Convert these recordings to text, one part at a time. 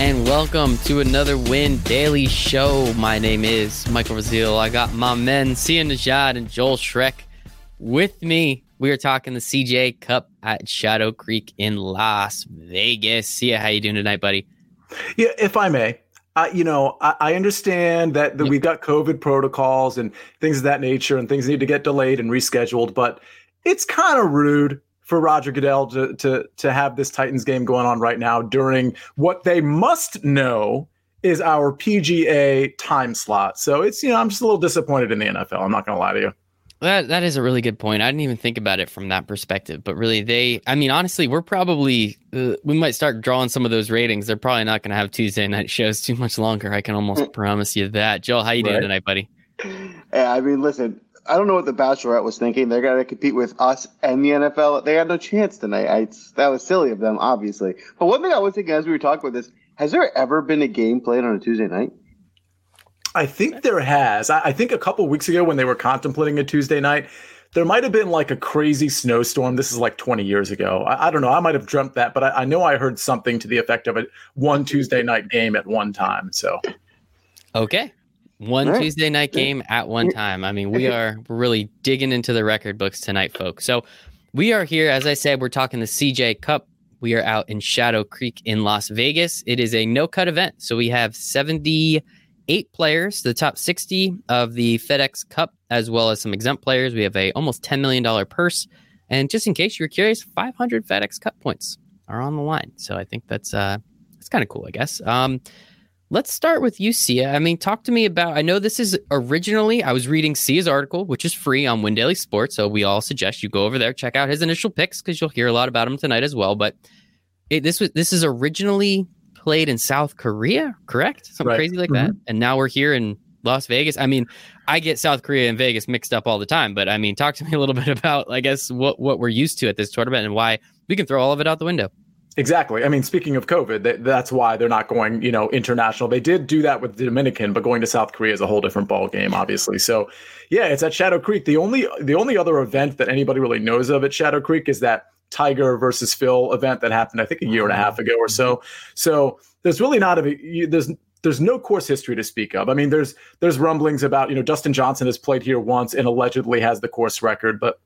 and welcome to another Win Daily Show. My name is Michael Rasile. I got my men, Sia Nejad and Joel Shrek, with me. We are talking the CJ Cup at Shadow Creek in Las Vegas. Sia, how you doing tonight, buddy? Yeah, if I may, uh, you know, I, I understand that, that we've got COVID protocols and things of that nature, and things need to get delayed and rescheduled. But it's kind of rude for Roger Goodell to, to to have this Titans game going on right now during what they must know is our PGA time slot. So it's you know I'm just a little disappointed in the NFL. I'm not going to lie to you. That that is a really good point. I didn't even think about it from that perspective. But really, they, I mean, honestly, we're probably uh, we might start drawing some of those ratings. They're probably not going to have Tuesday night shows too much longer. I can almost promise you that. Joel, how you doing right. tonight, buddy? Yeah, I mean, listen, I don't know what the Bachelorette was thinking. They're going to compete with us and the NFL. They had no chance tonight. I, that was silly of them, obviously. But one thing I was thinking as we were talking about this, has there ever been a game played on a Tuesday night? I think there has. I, I think a couple weeks ago when they were contemplating a Tuesday night, there might have been like a crazy snowstorm. This is like 20 years ago. I, I don't know. I might have dreamt that, but I, I, know I heard something to the effect of a one Tuesday night game at one time. So, okay, one right. Tuesday night game at one time. I mean, we are really digging into the record books tonight, folks. So we are here, as I said, we're talking the CJ Cup. We are out in Shadow Creek in Las Vegas. It is a no cut event. So we have 78 players, the top 60 of the FedEx Cup, as well as some exempt players. We have a almost $10 million purse. And just in case you were curious, 500 FedEx Cup points are on the line. So I think that's uh, that's kind of cool, I guess. Um, Let's start with you, Sia. I mean, talk to me about. I know this is originally. I was reading Sia's article, which is free on Win Daily Sports. So we all suggest you go over there, check out his initial picks because you'll hear a lot about him tonight as well. But it, this was this is originally played in South Korea, correct? Something right. crazy like mm-hmm. that. And now we're here in Las Vegas. I mean, I get South Korea and Vegas mixed up all the time. But I mean, talk to me a little bit about, I guess, what what we're used to at this tournament and why we can throw all of it out the window. Exactly. I mean, speaking of COVID, that's why they're not going, you know, international. They did do that with the Dominican, but going to South Korea is a whole different ball game, obviously. So, yeah, it's at Shadow Creek. The only the only other event that anybody really knows of at Shadow Creek is that Tiger versus Phil event that happened, I think, a year and a half ago or so. Mm-hmm. So, there's really not a there's there's no course history to speak of. I mean, there's there's rumblings about you know Dustin Johnson has played here once and allegedly has the course record, but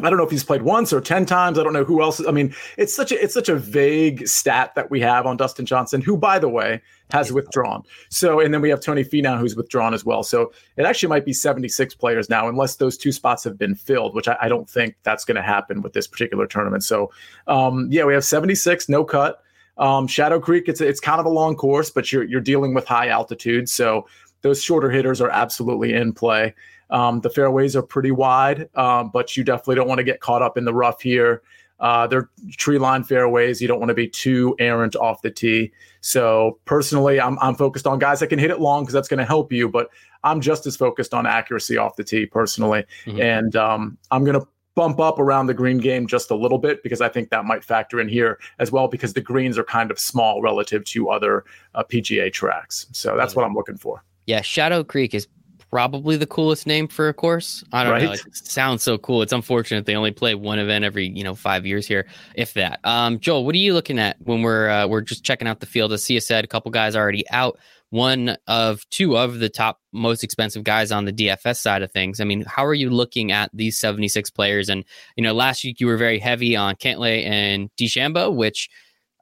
I don't know if he's played once or 10 times. I don't know who else. I mean, it's such a it's such a vague stat that we have on Dustin Johnson, who, by the way, has withdrawn. So, and then we have Tony Finau, who's withdrawn as well. So it actually might be 76 players now, unless those two spots have been filled, which I, I don't think that's going to happen with this particular tournament. So, um, yeah, we have 76, no cut. Um, Shadow Creek, it's it's kind of a long course, but you're you're dealing with high altitude, so those shorter hitters are absolutely in play. Um, the fairways are pretty wide, um, but you definitely don't want to get caught up in the rough here. Uh, they're tree line fairways. You don't want to be too errant off the tee. So personally, I'm, I'm focused on guys that can hit it long because that's going to help you. But I'm just as focused on accuracy off the tee personally, mm-hmm. and um, I'm going to bump up around the green game just a little bit because I think that might factor in here as well because the greens are kind of small relative to other uh, PGA tracks. So that's what I'm looking for. Yeah, Shadow Creek is probably the coolest name for a course. I don't right? know. It sounds so cool. It's unfortunate they only play one event every you know five years here, if that. Um, Joel, what are you looking at when we're uh, we're just checking out the field? As Sia said, a couple guys already out. One of two of the top most expensive guys on the DFS side of things. I mean, how are you looking at these 76 players? And you know, last week you were very heavy on Cantlay and DeChambeau, which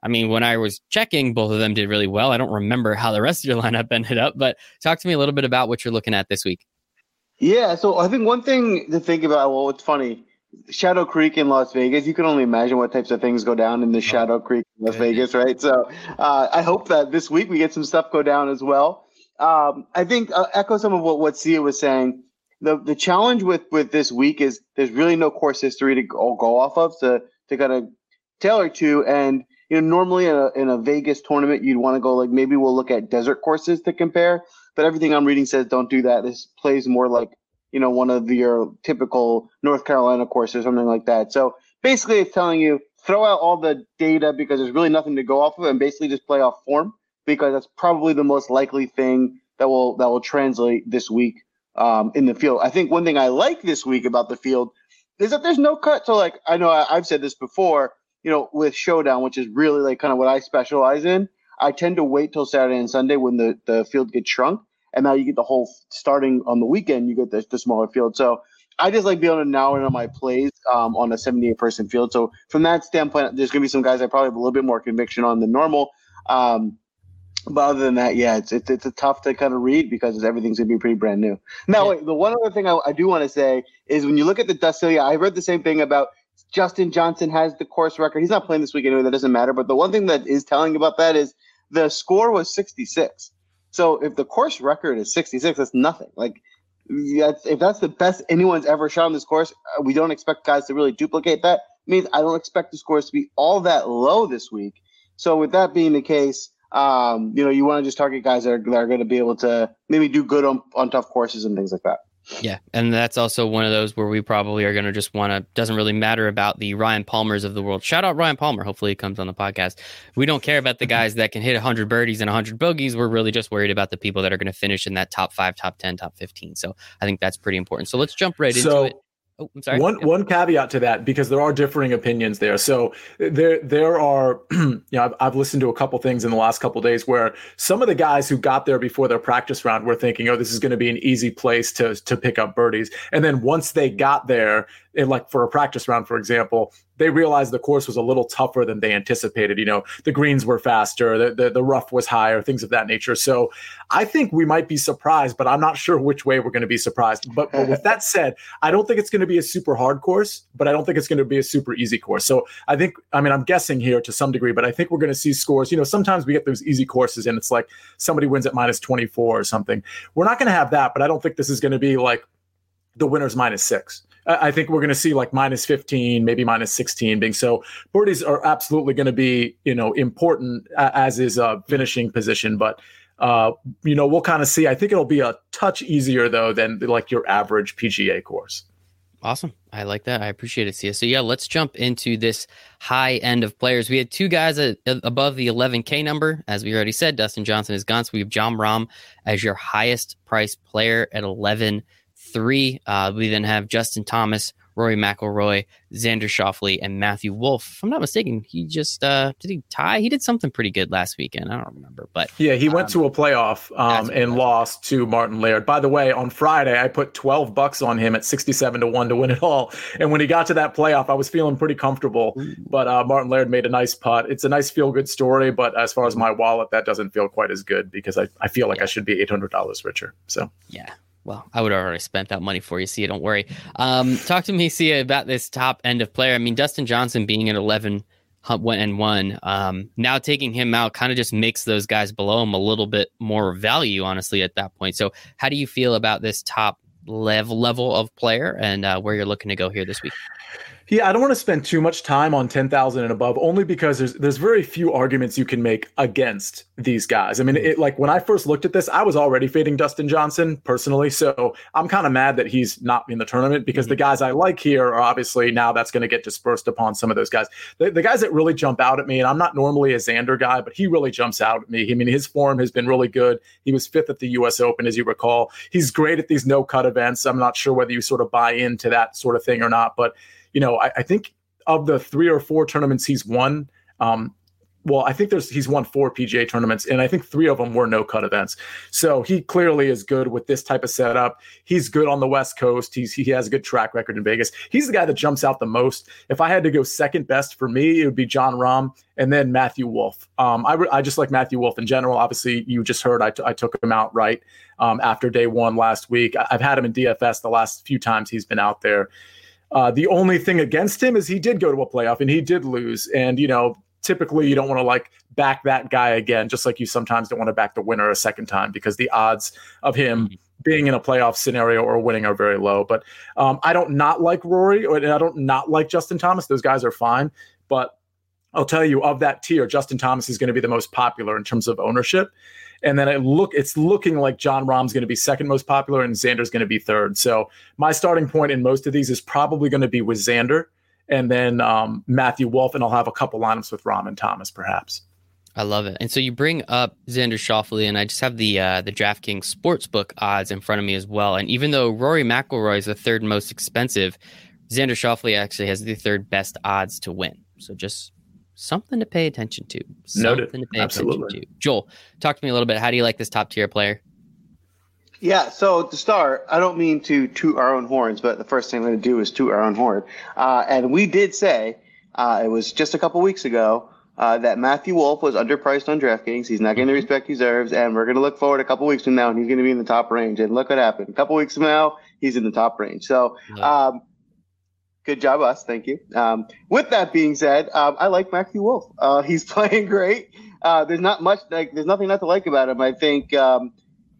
I mean, when I was checking, both of them did really well. I don't remember how the rest of your lineup ended up, but talk to me a little bit about what you're looking at this week. Yeah, so I think one thing to think about. Well, it's funny. Shadow Creek in Las Vegas. You can only imagine what types of things go down in the oh, Shadow Creek in Las Vegas, right? So uh, I hope that this week we get some stuff go down as well. Um, I think uh, echo some of what what Sia was saying. The the challenge with with this week is there's really no course history to go, go off of to to kind of tailor to, and you know, normally in a, in a Vegas tournament, you'd want to go like maybe we'll look at desert courses to compare, but everything I'm reading says don't do that. This plays more like, you know, one of your typical North Carolina courses, or something like that. So basically, it's telling you throw out all the data because there's really nothing to go off of, and basically just play off form because that's probably the most likely thing that will that will translate this week um, in the field. I think one thing I like this week about the field is that there's no cut. So like I know I, I've said this before you know, with Showdown, which is really like kind of what I specialize in. I tend to wait till Saturday and Sunday when the, the field gets shrunk. And now you get the whole starting on the weekend, you get the, the smaller field. So I just like being able to now in on my plays um, on a 78 person field. So from that standpoint, there's going to be some guys I probably have a little bit more conviction on than normal. Um, but other than that, yeah, it's it's it's a tough to kind of read because everything's gonna be pretty brand new. Now, wait, the one other thing I, I do want to say is when you look at the Dustilia, I read the same thing about Dustin Johnson has the course record. He's not playing this week anyway. That doesn't matter. But the one thing that is telling about that is the score was 66. So if the course record is 66, that's nothing. Like if that's the best anyone's ever shot on this course, uh, we don't expect guys to really duplicate that. It means I don't expect the scores to be all that low this week. So with that being the case, um, you know, you want to just target guys that are, that are going to be able to maybe do good on, on tough courses and things like that. Yeah, and that's also one of those where we probably are going to just want to. Doesn't really matter about the Ryan Palmers of the world. Shout out Ryan Palmer. Hopefully, he comes on the podcast. We don't care about the guys that can hit 100 birdies and 100 bogeys. We're really just worried about the people that are going to finish in that top five, top 10, top 15. So I think that's pretty important. So let's jump right so, into it. Oh, I'm sorry. One one caveat to that because there are differing opinions there. So there there are you know I've, I've listened to a couple things in the last couple days where some of the guys who got there before their practice round were thinking, oh, this is going to be an easy place to to pick up birdies, and then once they got there, and like for a practice round, for example, they realized the course was a little tougher than they anticipated. You know, the greens were faster, the, the, the rough was higher, things of that nature. So I think we might be surprised, but I'm not sure which way we're going to be surprised. But, but with that said, I don't think it's going to be a super hard course, but I don't think it's going to be a super easy course. So I think, I mean, I'm guessing here to some degree, but I think we're going to see scores. You know, sometimes we get those easy courses and it's like somebody wins at minus 24 or something. We're not going to have that, but I don't think this is going to be like the winner's minus six. I think we're going to see like minus 15, maybe minus 16 being so. Birdies are absolutely going to be, you know, important as is a finishing position, but uh, you know, we'll kind of see. I think it'll be a touch easier though than like your average PGA course. Awesome. I like that. I appreciate it, Sia. So yeah, let's jump into this high end of players. We had two guys at, above the 11K number. As we already said, Dustin Johnson is gone. So we have Jon Rahm as your highest price player at 11 three. Uh, we then have Justin Thomas, Rory McIlroy, Xander Schauffele, and Matthew Wolff. If I'm not mistaken, he just uh, did he tie? He did something pretty good last weekend. I don't remember, but yeah, he went um, to a playoff um, and lost to Martin Laird. By the way, on Friday I put 12 bucks on him at 67 to one to win it all. And when he got to that playoff, I was feeling pretty comfortable. But uh, Martin Laird made a nice putt. It's a nice feel good story, but as far as my wallet, that doesn't feel quite as good because I, I feel like yeah. I should be $800 richer. So yeah, well, I would have already spent that money for you. Sia, don't worry. Um, talk to me, Sia about this top end of player. I mean, Dustin Johnson being at 11 and one, um, now taking him out kind of just makes those guys below him a little bit more value, honestly, at that point. So, how do you feel about this top level level of player and uh, where you're looking to go here this week? Yeah, I don't want to spend too much time on 10,000 and above only because there's there's very few arguments you can make against these guys. I mean, it like when I first looked at this, I was already fading Dustin Johnson personally, so I'm kind of mad that he's not in the tournament because mm-hmm. the guys I like here are obviously now that's going to get dispersed upon some of those guys. The, the guys that really jump out at me, and I'm not normally a Xander guy, but he really jumps out at me. I mean, his form has been really good. He was fifth at the U.S. Open, as you recall. He's great at these no cut events. I'm not sure whether you sort of buy into that sort of thing or not, but you know, I, I think of the three or four tournaments he's won, um, well, I think there's he's won four PGA tournaments, and I think three of them were no cut events. So he clearly is good with this type of setup. He's good on the West Coast. He's he has a good track record in Vegas. He's the guy that jumps out the most. If I had to go second best for me, it would be Jon Rahm and then Matthew Wolff. Um, I, I just like Matthew Wolff in general. Obviously, you just heard I, t- I took him out right um, after day one last week. I- I've had him in DFS the last few times he's been out there. Uh, the only thing against him is he did go to a playoff and he did lose. And, you know, typically you don't want to like back that guy again, just like you sometimes don't want to back the winner a second time because the odds of him mm-hmm. being in a playoff scenario or winning are very low. But um, I don't not like Rory or I don't not like Justin Thomas. Those guys are fine. But I'll tell you, of that tier, Justin Thomas is going to be the most popular in terms of ownership. And then it look it's looking like Jon Rahm's going to be second most popular and Xander's going to be third. So my starting point in most of these is probably going to be with Xander and then um, Matthew Wolff, and I'll have a couple lineups with Rahm and Thomas perhaps. I love it. And so you bring up Xander Schauffele, and I just have the uh, the DraftKings Sportsbook odds in front of me as well. And even though Rory McIlroy is the third most expensive, Xander Schauffele actually has the third best odds to win. So just something to pay attention to. Noted. Something to pay Absolutely. attention to. Joel, talk to me a little bit. How do you like this top tier player? Yeah, so to start, I don't mean to toot our own horns, but the first thing I'm going to do is toot our own horn. Uh, and we did say, uh, it was just a couple weeks ago, uh, that Matthew Wolff was underpriced on DraftKings. He's not getting the respect he deserves, and we're going to look forward a couple weeks from now, and he's going to be in the top range. And look what happened. A couple weeks from now, he's in the top range. So, um, good job, us. Thank you. Um, with that being said, um, I like Matthew Wolff. Uh, he's playing great. Uh, there's not much like there's nothing not to like about him. I think um,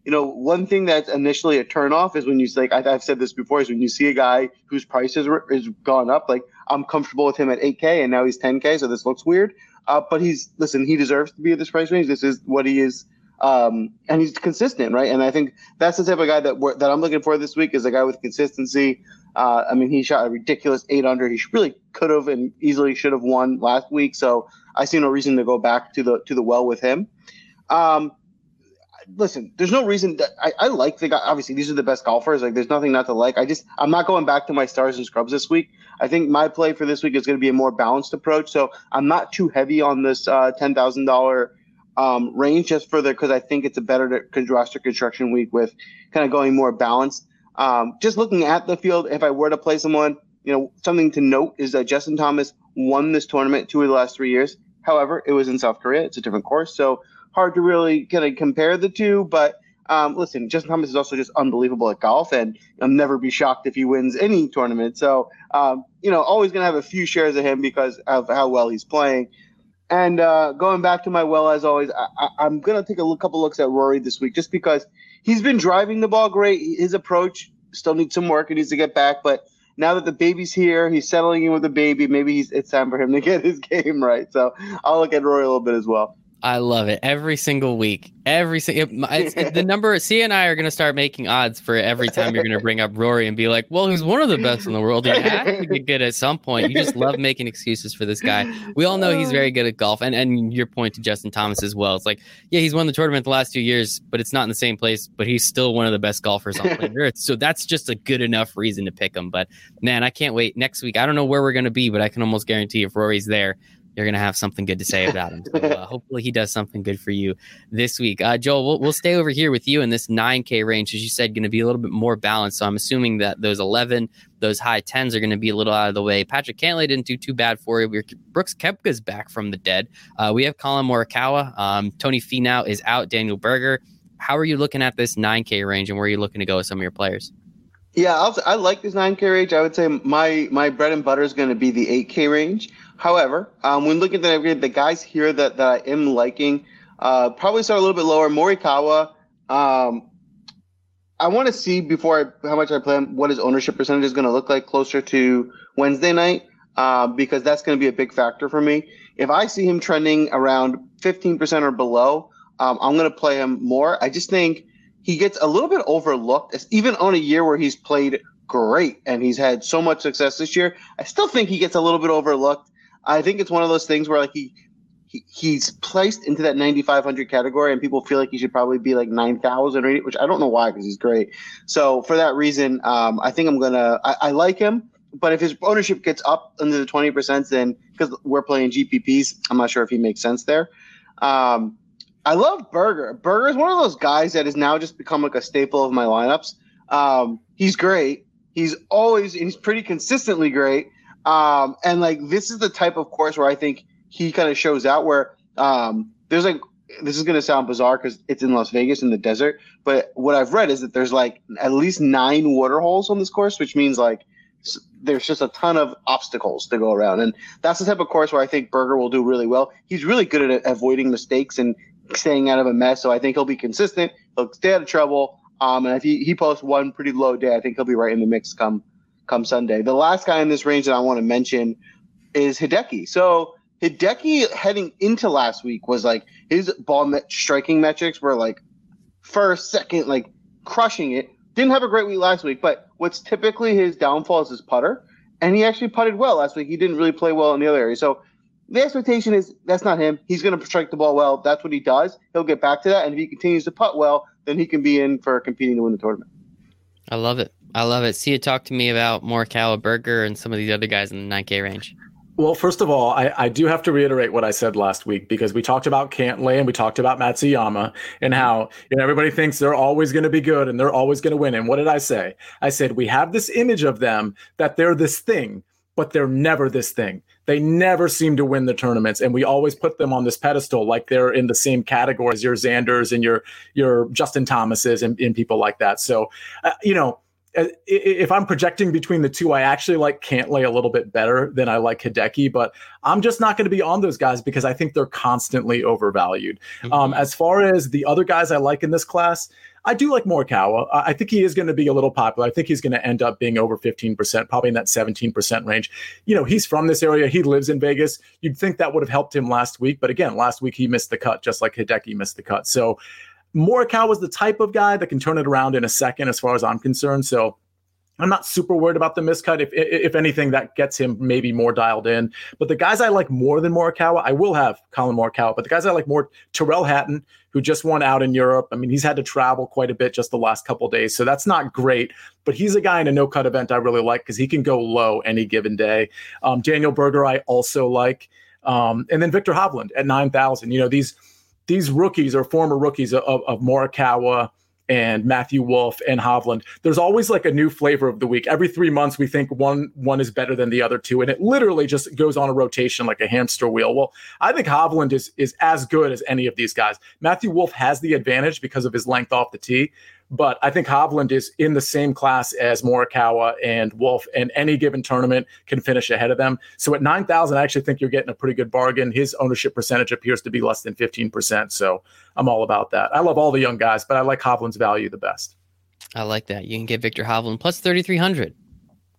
you know one thing that's initially a turnoff is when you like I, have said this before is when you see a guy whose price is, is gone up. Like I'm comfortable with him at 8K and now he's 10K, so this looks weird. Uh, but he's listen, he deserves to be at this price range. This is what he is. Um, and he's consistent, right? And I think that's the type of guy that that I'm looking for this week is a guy with consistency. Uh, I mean, he shot a ridiculous eight under. He really could have and easily should have won last week. So I see no reason to go back to the to the well with him. Um, listen, there's no reason that I, I like the guy. Obviously, these are the best golfers. Like, there's nothing not to like. I just I'm not going back to my stars and scrubs this week. I think my play for this week is going to be a more balanced approach. So I'm not too heavy on this uh, ten thousand dollar um, range just for the because I think it's a better roster construction week with kind of going more balanced. Um, just looking at the field, if I were to play someone, you know, something to note is that Justin Thomas won this tournament two of the last three years. However, it was in South Korea. It's a different course, so hard to really kind of compare the two. But um, listen, Justin Thomas is also just unbelievable at golf, and I'll never be shocked if he wins any tournament. So, um, you know, always going to have a few shares of him because of how well he's playing. And uh, going back to my well, as always, I, am going to take a couple looks at Rory this week just because he's been driving the ball great. His approach still needs some work. He needs to get back, but now that the baby's here, he's settling in with the baby. Maybe it's time for him to get his game right. So I'll look at Roy a little bit as well. I love it every single week. Every single the number Sia and I are going to start making odds for every time you're going to bring up Rory and be like, "Well, he's one of the best in the world. He has to get good at some point." You just love making excuses for this guy. We all know he's very good at golf, and and your point to Justin Thomas as well. It's like, yeah, he's won the tournament the last two years, but it's not in the same place. But he's still one of the best golfers on planet Earth. So that's just a good enough reason to pick him. But man, I can't wait next week. I don't know where we're going to be, but I can almost guarantee if Rory's there, you're going to have something good to say about him. So, uh, hopefully, he does something good for you this week. Uh, Joel, we'll, we'll stay over here with you in this 9K range, as you said, going to be a little bit more balanced. So, I'm assuming that those 11, those high 10s are going to be a little out of the way. Patrick Cantlay didn't do too bad for you. We're, Brooks Koepka's back from the dead. Uh, we have Collin Morikawa. Um, Tony Finau is out. Daniel Berger. How are you looking at this 9K range, and where are you looking to go with some of your players? Yeah, I'll, i like this 9K range. I would say my my bread and butter is going to be the 8K range. However, um, when looking at the, the guys here that, that I am liking, uh, probably start a little bit lower. Morikawa, um, I want to see before I, how much I play him, what his ownership percentage is going to look like closer to Wednesday night, uh, because that's going to be a big factor for me. If I see him trending around 15% or below, um, I'm going to play him more. I just think he gets a little bit overlooked, even on a year where he's played great and he's had so much success this year. I still think he gets a little bit overlooked. I think it's one of those things where like he, he he's placed into that 9500 category and people feel like he should probably be like 9000 or which I don't know why because he's great. So for that reason, um, I think I'm gonna I, I, like him. But if his ownership gets up under the 20%, then because we're playing GPPs, I'm not sure if he makes sense there. Um, I love Berger. Berger is one of those guys that has now just become like a staple of my lineups. Um, he's great. He's always he's pretty consistently great. Um, and like this is the type of course where I think he kind of shows out where um, there's like this is going to sound bizarre because it's in Las Vegas in the desert, but what I've read is that there's like at least nine water holes on this course, which means like there's just a ton of obstacles to go around, and that's the type of course where I think Berger will do really well. He's really good at avoiding mistakes and staying out of a mess, so I think he'll be consistent. He'll stay out of trouble. Um, and if he, he posts one pretty low day, I think he'll be right in the mix come come Sunday. The last guy in this range that I want to mention is Hideki. So Hideki heading into last week was like his ball met- striking metrics were like first, second, like crushing it. Didn't have a great week last week, but what's typically his downfall is his putter, and he actually putted well last week. He didn't really play well in the other area. So the expectation is that's not him. He's going to strike the ball well. That's what he does. He'll get back to that, and if he continues to putt well, then he can be in for competing to win the tournament. I love it. I love it. See you talk to me about Morikawa Berger and some of these other guys in the 9K range. Well, first of all, I, I do have to reiterate what I said last week because we talked about Cantlay and we talked about Matsuyama and how you know everybody thinks they're always going to be good and they're always going to win. And what did I say? I said we have this image of them that they're this thing, but they're never this thing. They never seem to win the tournaments, and we always put them on this pedestal like they're in the same category as your Xanders and your your Justin Thomases and, and people like that. So, uh, you know if I'm projecting between the two, I actually like Cantlay a little bit better than I like Hideki, but I'm just not going to be on those guys because I think they're constantly overvalued. Mm-hmm. Um, as far as the other guys I like in this class, I do like Morikawa. I think he is going to be a little popular. I think he's going to end up being over 15%, probably in that 17% range. You know, he's from this area. He lives in Vegas. You'd think that would have helped him last week. But again, last week he missed the cut, just like Hideki missed the cut. So Morikawa was the type of guy that can turn it around in a second, as far as I'm concerned. So I'm not super worried about the miscut. If if anything, that gets him maybe more dialed in. But the guys I like more than Morikawa, I will have Collin Morikawa. But the guys I like more, Tyrrell Hatton, who just won out in Europe. I mean, he's had to travel quite a bit just the last couple days, so that's not great. But he's a guy in a no cut event I really like because he can go low any given day. Um, Daniel Berger I also like, um, and then Viktor Hovland at nine thousand. You know these these rookies or former rookies of, of Morikawa and Matthew Wolff and Hovland. There's always like a new flavor of the week. Every three months, we think one one is better than the other two, and it literally just goes on a rotation like a hamster wheel. Well, I think Hovland is is as good as any of these guys. Matthew Wolff has the advantage because of his length off the tee, but I think Hovland is in the same class as Morikawa and Wolff, and any given tournament can finish ahead of them. So at 9,000, I actually think you're getting a pretty good bargain. His ownership percentage appears to be less than 15%. So I'm all about that. I love all the young guys, but I like Hovland's value the best. I like that. You can get Viktor Hovland plus 3,300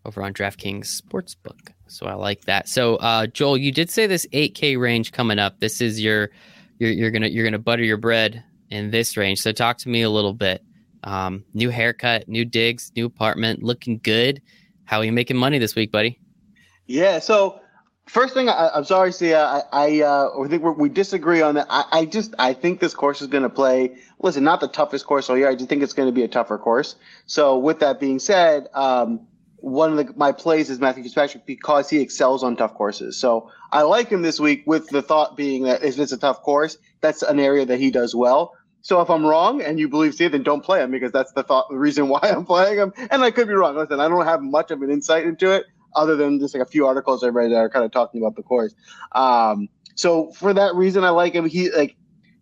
over on DraftKings Sportsbook. So I like that. So uh, Joel, you did say this 8K range coming up. This is your you're, you're gonna you're gonna butter your bread in this range. So talk to me a little bit. Um, new haircut, new digs, new apartment, looking good. How are you making money this week, buddy? Yeah. So first thing, I, am sorry, Sia, I, I, uh, I think we disagree on that. I, I, just I think this course is going to play. Listen, not the toughest course all year. I do think it's going to be a tougher course. So with that being said, um, one of the, my plays is Matthew Fitzpatrick because he excels on tough courses. So I like him this week with the thought being that if it's a tough course, that's an area that he does well. So if I'm wrong and you believe Steve, then don't play him because that's the thought, the reason why I'm playing him. And I could be wrong. Listen, I don't have much of an insight into it other than just like a few articles I read that are kind of talking about the course. Um, so for that reason, I like him. He like,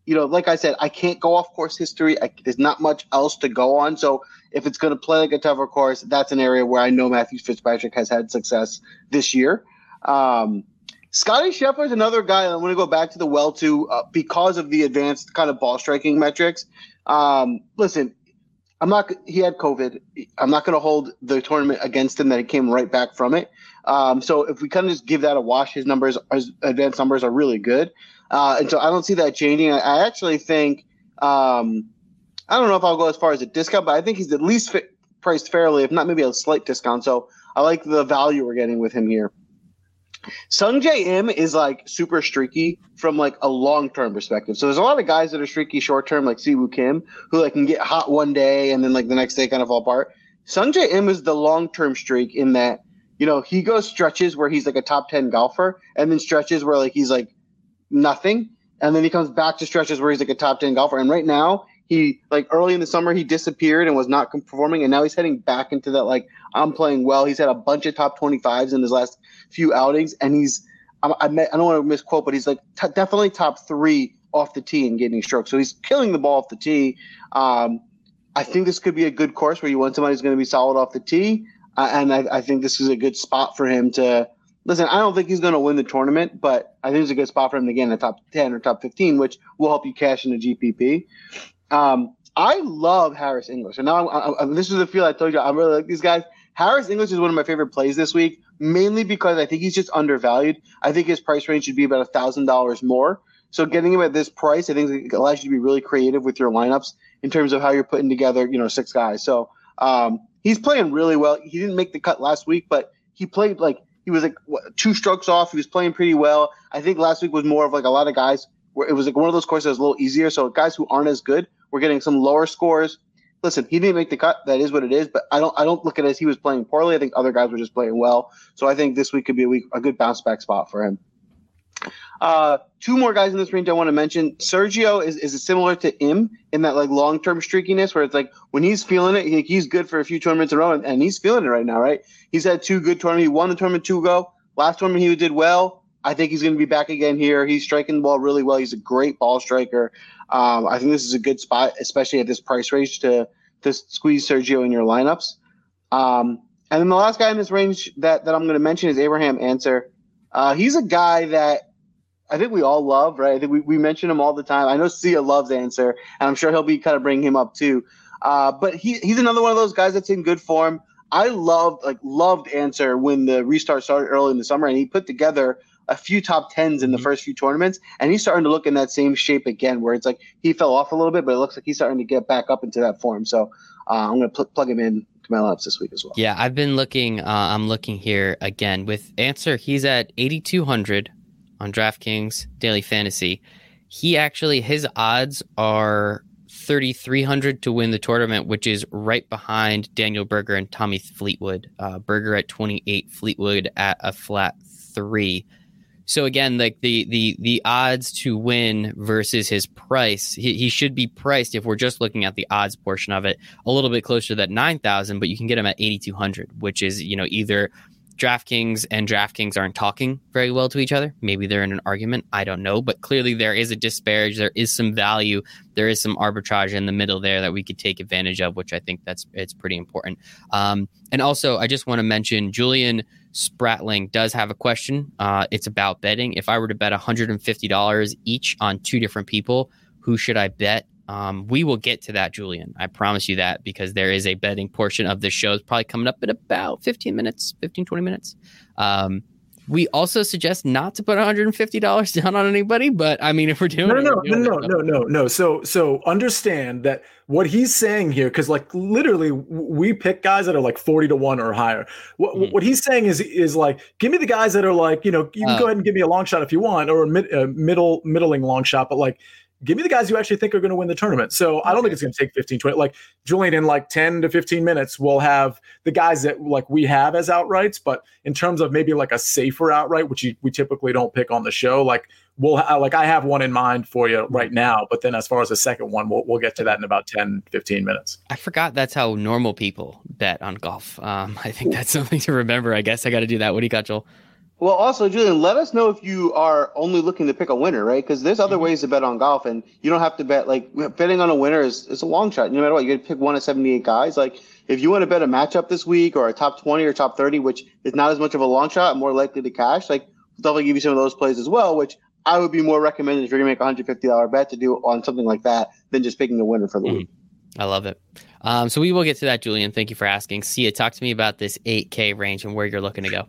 you know, like I said, I can't go off course history. I, there's not much else to go on. So if it's going to play like a tougher course, that's an area where I know Matthew Fitzpatrick has had success this year. Um, Scotty is another guy. I'm going to go back to the well too uh, because of the advanced kind of ball striking metrics. Um, listen, I'm not. He had COVID. I'm not going to hold the tournament against him that he came right back from it. Um, so if we kind of just give that a wash, his numbers, his advanced numbers are really good, uh, and so I don't see that changing. I, I actually think. Um, I don't know if I'll go as far as a discount, but I think he's at least priced fairly, if not maybe a slight discount. So I like the value we're getting with him here. Sungjae Im is like super streaky from like a long term perspective. So there's a lot of guys that are streaky short term, like Siwoo Kim, who like can get hot one day and then like the next day kind of fall apart. Sungjae Im is the long term streak in that you know he goes stretches where he's like a top ten golfer, and then stretches where like he's like nothing, and then he comes back to stretches where he's like a top ten golfer. And right now he like early in the summer he disappeared and was not performing, and now he's heading back into that like I'm playing well. He's had a bunch of top 25s in his last few outings, and he's I, I, I don't want to misquote, but he's like t- definitely top three off the tee and getting strokes. So he's killing the ball off the tee. Um, I think this could be a good course where you want somebody who's going to be solid off the tee, uh, and I, I, think this is a good spot for him to listen. I don't think he's going to win the tournament, but I think it's a good spot for him to get in the top 10 or top 15, which will help you cash in the GPP. Um, I love Harris English, and now I'm, I'm, this is the feel I told you. I really like these guys. Harris English is one of my favorite plays this week, mainly because I think he's just undervalued. I think his price range should be about a thousand dollars more. So getting him at this price, I think allows you to be really creative with your lineups in terms of how you're putting together, you know, six guys. So um, he's playing really well. He didn't make the cut last week, but he played like he was like what, two strokes off. He was playing pretty well. I think last week was more of like a lot of guys where it was like one of those courses that was a little easier. So guys who aren't as good were getting some lower scores listen, he didn't make the cut. That is what it is. But I don't I don't look at it as he was playing poorly. I think other guys were just playing well. So I think this week could be a week a good bounce back spot for him. Uh, two more guys in this range I want to mention. Sergio is, is similar to him in that like long term streakiness where it's like when he's feeling it, he, he's good for a few tournaments in a row, and, and he's feeling it right now, right? He's had two good tournaments. He won the tournament two ago. Last tournament he did well. I think he's going to be back again here. He's striking the ball really well. He's a great ball striker. Um, I think this is a good spot, especially at this price range, to to squeeze Sergio in your lineups. Um, and then the last guy in this range that, that I'm going to mention is Abraham Ancer. Uh, he's a guy that I think we all love, right? I think we, we mention him all the time. I know Sia loves Answer, and I'm sure he'll be kind of bringing him up too. Uh, but he, he's another one of those guys that's in good form. I loved like loved Ancer when the restart started early in the summer, and he put together a few top tens in the mm-hmm. first few tournaments, and he's starting to look in that same shape again, where it's like he fell off a little bit, but it looks like he's starting to get back up into that form. So uh, I'm going to pl- plug him in to my lineups this week as well. Yeah, I've been looking. Uh, I'm looking here again with Ancer. He's at 8,200 on DraftKings Daily Fantasy. He actually his odds are 3,300 to win the tournament, which is right behind Daniel Berger and Tommy Fleetwood. Uh, Berger at 28, Fleetwood at a flat three. So again, like the the the odds to win versus his price, he, he should be priced if we're just looking at the odds portion of it, a little bit closer to that nine thousand, but you can get him at eighty two hundred, which is you know either DraftKings and DraftKings aren't talking very well to each other. Maybe they're in an argument. I don't know. But clearly, there is a disparage. There is some value. There is some arbitrage in the middle there that we could take advantage of, which I think that's it's pretty important. Um, and also, I just want to mention Julian Spratling does have a question. Uh, it's about betting. If I were to bet $150 each on two different people, who should I bet? Um, we will get to that, Julian. I promise you that because there is a betting portion of the show. It's probably coming up in about 15 minutes, 15, 20 minutes. Um, we also suggest not to put $150 down on anybody, but I mean, if we're doing no, it, no, no, no, no, no, no. So, so understand that what he's saying here, because like literally, we pick guys that are like forty to one or higher. What, mm. what he's saying is is like, give me the guys that are like, you know, you can uh, go ahead and give me a long shot if you want, or a mid, uh, middle middling long shot, but like give me the guys you actually think are going to win the tournament. So I don't think it's going to take 15, 20. Like Julian, in like 10 to 15 minutes, we'll have the guys that like we have as outrights. But in terms of maybe like a safer outright, which you, we typically don't pick on the show, like we'll like I have one in mind for you right now. But then as far as the second one, we'll, we'll get to that in about 10, 15 minutes. I forgot that's how normal people bet on golf. Um, I think that's something to remember. I guess I got to do that. What do you got, Joel? Well, also, Julian, let us know if you are only looking to pick a winner, right? Because there's other mm-hmm. ways to bet on golf, and you don't have to bet like betting on a winner is, is a long shot. No matter what, you got to pick one of 78 guys. Like if you want to bet a matchup this week or a top 20 or top 30, which is not as much of a long shot, more likely to cash, like we'll definitely give you some of those plays as well, which I would be more recommended if you're going to make a $150 bet to do on something like that than just picking a winner for the mm-hmm. week. I love it. Um, so we will get to that, Julian. Thank you for asking. Sia, talk to me about this 8K range and where you're looking to go.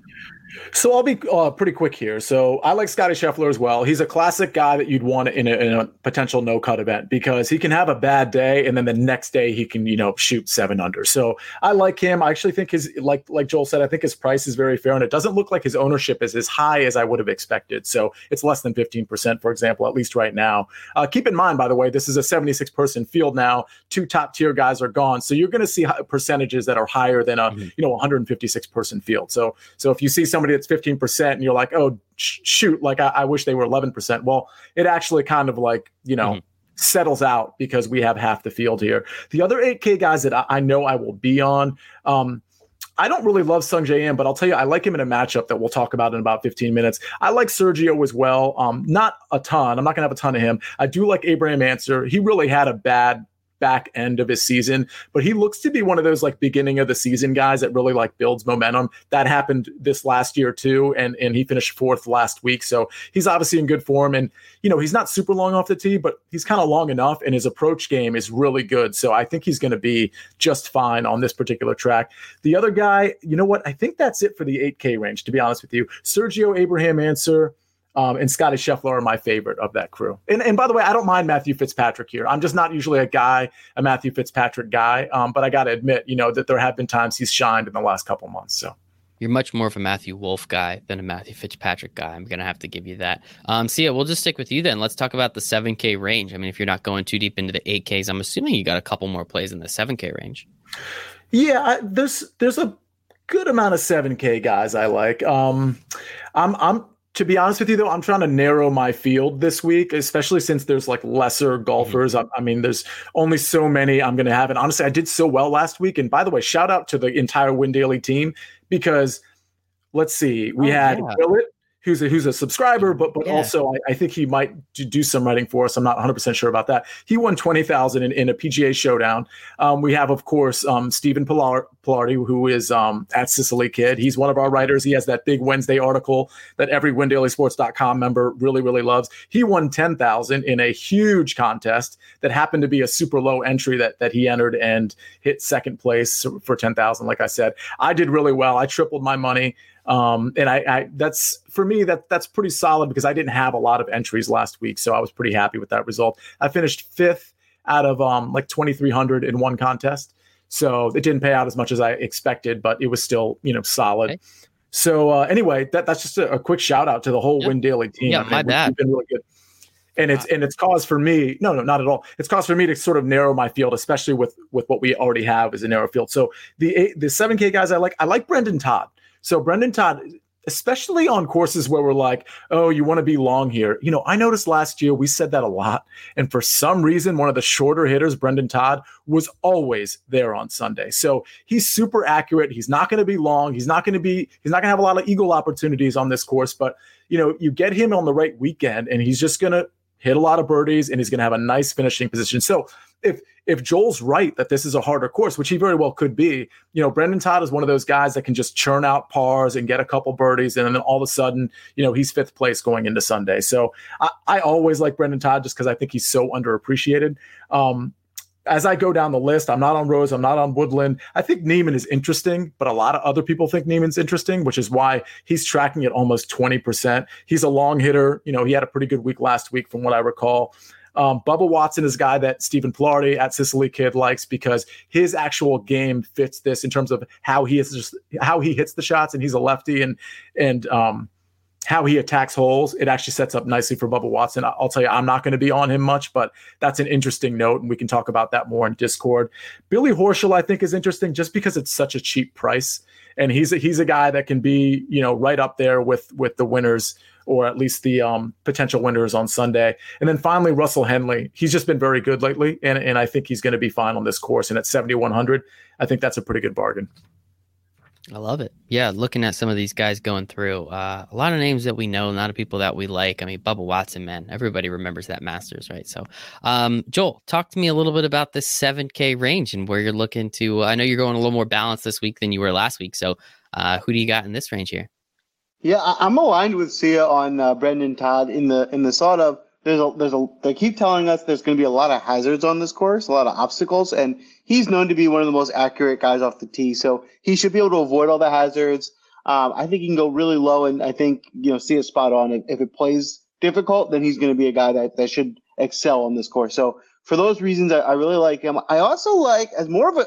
So I'll be uh, pretty quick here. So I like Scotty Scheffler as well. He's a classic guy that you'd want in a, in a potential no cut event because he can have a bad day and then the next day he can you know shoot seven under. So I like him. I actually think his like like Joel said, I think his price is very fair and it doesn't look like his ownership is as high as I would have expected. So it's less than fifteen percent, for example, at least right now. Uh, keep in mind, by the way, this is a seventy six person field now. Two top tier guys are gone, so you're going to see percentages that are higher than a mm-hmm. you know 156 person field. So so if you see some somebody that's 15% and you're like, oh, sh- shoot, like I-, I, wish they were 11%. Well, it actually kind of like, you know, mm-hmm. settles out because we have half the field here. The other 8K guys that I, I know I will be on, um, I don't really love Sungjae Im, but I'll tell you, I like him in a matchup that we'll talk about in about 15 minutes. I like Sergio as well. Um, not a ton. I'm not going to have a ton of him. I do like Abraham Ancer. He really had a bad back end of his season, but he looks to be one of those like beginning of the season guys that really like builds momentum. That happened this last year too, and and he finished fourth last week, so he's obviously in good form. And you know he's not super long off the tee, but he's kind of long enough, and his approach game is really good. So I think he's going to be just fine on this particular track. The other guy, you know what? I think that's it for the 8K range. To be honest with you, Sergio Abraham Ancer. Um, and Scotty Scheffler are my favorite of that crew. And, and by the way, I don't mind Matthew Fitzpatrick here. I'm just not usually a guy, a Matthew Fitzpatrick guy. Um, but I got to admit, you know, that there have been times he's shined in the last couple months. So. you're much more of a Matthew Wolff guy than a Matthew Fitzpatrick guy. I'm gonna have to give you that. Um, so yeah, we'll just stick with you then. Let's talk about the 7K range. I mean, if you're not going too deep into the 8Ks, I'm assuming you got a couple more plays in the 7K range. Yeah, there's there's a good amount of 7K guys I like. Um, I'm I'm to be honest with you though i'm trying to narrow my field this week especially since there's like lesser mm-hmm. golfers mm-hmm. I, I, mean there's only so many i'm going to have and honestly i did so well last week and by the way shout out to the entire win daily team because let's see we oh, had yeah. Willett, who's a, who's a subscriber, but but yeah. also I, I, think he might do some writing for us. I'm not 100 percent sure about that. He won 20,000 in, in a PGA Showdown. Um, we have of course um, Stephen Pilar, Pilardi, who is um, at Sicily Kid. He's one of our writers. He has that big Wednesday article that every WinDailySports.com member really really loves. He won 10,000 in a huge contest that happened to be a super low entry that that he entered and hit second place for 10,000. Like I said, I did really well. I tripled my money. Um, and I, I, that's for me that that's pretty solid because I didn't have a lot of entries last week, so I was pretty happy with that result. I finished fifth out of um, like 2,300 in one contest, so it didn't pay out as much as I expected, but it was still you know solid. Okay. So uh, anyway, that that's just a, a, quick shout out to the whole yep. Win Daily team. Yeah, I mean, my bad. Been really good and it's and it's cause for me no no not at all it's cause for me to sort of narrow my field especially with with what we already have as a narrow field so the the 7k guys i like i like Brendon Todd so Brendon Todd, especially on courses where we're like, oh, you want to be long here. You know, I noticed last year we said that a lot. And for some reason, one of the shorter hitters, Brendon Todd, was always there on Sunday. So he's super accurate. He's not going to be long. He's not going to be, he's not going to have a lot of eagle opportunities on this course. But, you know, you get him on the right weekend and he's just going to hit a lot of birdies and he's going to have a nice finishing position. So if if Joel's right that this is a harder course, which he very well could be, you know, Brendon Todd is one of those guys that can just churn out pars and get a couple birdies, and then all of a sudden, you know, he's fifth place going into Sunday. So I, I always like Brendon Todd just because I think he's so underappreciated. Um, as I go down the list, I'm not on Rose, I'm not on Woodland. I think Niemann is interesting, but a lot of other people think Niemann's interesting, which is why he's tracking at almost 20%. He's a long hitter. You know, he had a pretty good week last week, from what I recall. Um, Bubba Watson is a guy that Stephen Pilardi at Sicily Kid likes because his actual game fits this in terms of how he is just how he hits the shots, and he's a lefty, and and um, how he attacks holes. It actually sets up nicely for Bubba Watson. I'll tell you, I'm not going to be on him much, but that's an interesting note, and we can talk about that more in Discord. Billy Horschel, I think, is interesting just because it's such a cheap price, and he's a, he's a guy that can be you know right up there with with the winners or at least the um, potential winners on Sunday. And then finally, Russell Henley. He's just been very good lately, and, and I think he's going to be fine on this course. And at 7,100, I think that's a pretty good bargain. I love it. Yeah, looking at some of these guys going through, uh, a lot of names that we know, a lot of people that we like. I mean, Bubba Watson, man, everybody remembers that Masters, right? So, um, Joel, talk to me a little bit about this 7K range and where you're looking to. I know you're going a little more balanced this week than you were last week. So, uh, who do you got in this range here? Yeah, I'm aligned with Sia on uh, Brendon Todd in the in the sort of there's a there's a they keep telling us there's going to be a lot of hazards on this course, a lot of obstacles, and he's known to be one of the most accurate guys off the tee, so he should be able to avoid all the hazards. Um, I think he can go really low, and I think you know see a spot on. If, if it plays difficult, then he's going to be a guy that that should excel on this course. So for those reasons, I, I really like him. I also like as more of a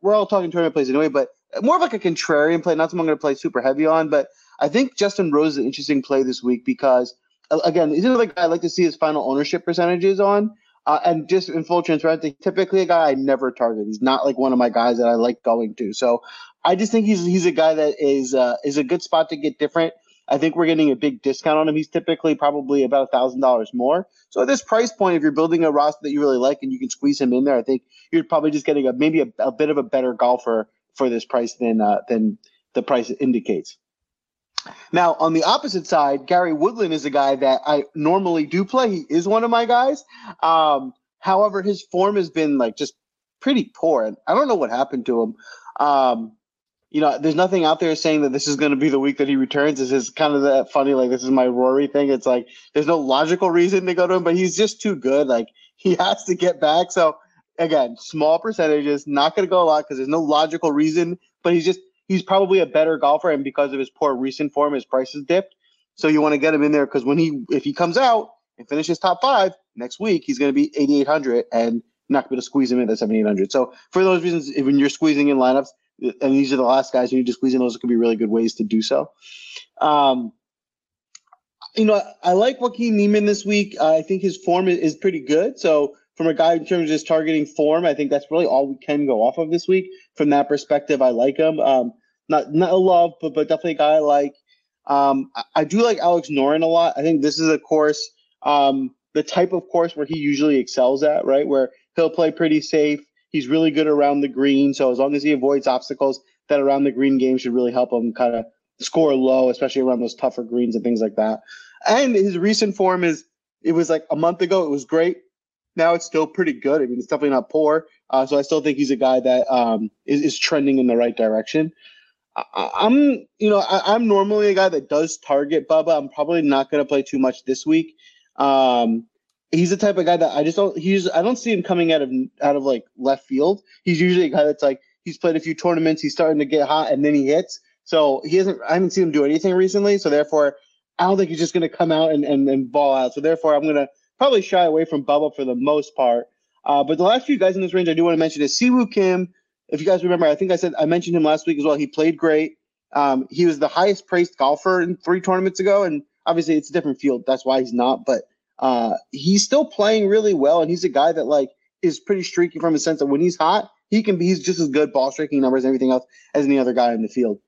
we're all talking tournament plays anyway, but more of like a contrarian play, not someone I'm going to play super heavy on, but I think Justin Rose is an interesting play this week because, again, he's another guy I like to see his final ownership percentages on. Uh, and just in full transparency, typically a guy I never target. He's not like one of my guys that I like going to. So I just think he's he's a guy that is uh, is a good spot to get different. I think we're getting a big discount on him. He's typically probably about a thousand dollars more. So at this price point, if you're building a roster that you really like and you can squeeze him in there, I think you're probably just getting a maybe a, a bit of a better golfer for this price than uh, than the price indicates. Now, on the opposite side, Gary Woodland is a guy that I normally do play. He is one of my guys. Um, however, his form has been like just pretty poor. And I don't know what happened to him. Um, you know, there's nothing out there saying that this is going to be the week that he returns. This is kind of that funny, like this is my Rory thing. It's like there's no logical reason to go to him, but he's just too good. Like he has to get back. So again, small percentages, not going to go a lot because there's no logical reason. But he's just he's probably a better golfer, and because of his poor recent form, his price dipped. So you want to get him in there because when he if he comes out and finishes top five next week, he's going to be 8,800 and not going to squeeze him in at 7,800. So for those reasons, when you're squeezing in lineups, and these are the last guys who need to squeeze in. Those could be really good ways to do so. Um, you know, I, like Joaquin Niemann this week. I think his form is pretty good. So from a guy in terms of just targeting form, I think that's really all we can go off of this week. From that perspective, I like him. Um, not not a love, but but definitely a guy I like. Um, I, I, do like Alex Noren a lot. I think this is a course, um, the type of course where he usually excels at, right? Where he'll play pretty safe. He's really good around the green. So as long as he avoids obstacles, that around the green game should really help him kind of score low, especially around those tougher greens and things like that. And his recent form is it was like a month ago, it was great. Now it's still pretty good. I mean, it's definitely not poor. Uh, so I still think he's a guy that um, is, is trending in the right direction. I, am you know, I, am normally a guy that does target Bubba. I'm probably not going to play too much this week. Um, he's the type of guy that I just don't. He's I don't see him coming out of out of like left field. He's usually a guy that's like he's played a few tournaments. He's starting to get hot, and then he hits. So he hasn't. I haven't seen him do anything recently. So therefore, I don't think he's just going to come out and, and and ball out. So therefore, I'm going to probably shy away from Bubba for the most part. Uh, but the last few guys in this range I do want to mention is Siwoo Kim if you guys remember, I think I said I mentioned him last week as well. He played great. Um, he was the highest praised golfer in three tournaments ago, and obviously it's a different field. That's why he's not. But uh, he's still playing really well, and he's a guy that like is pretty streaky from a sense that when he's hot, he can be. He's just as good ball striking numbers and everything else as any other guy in the field.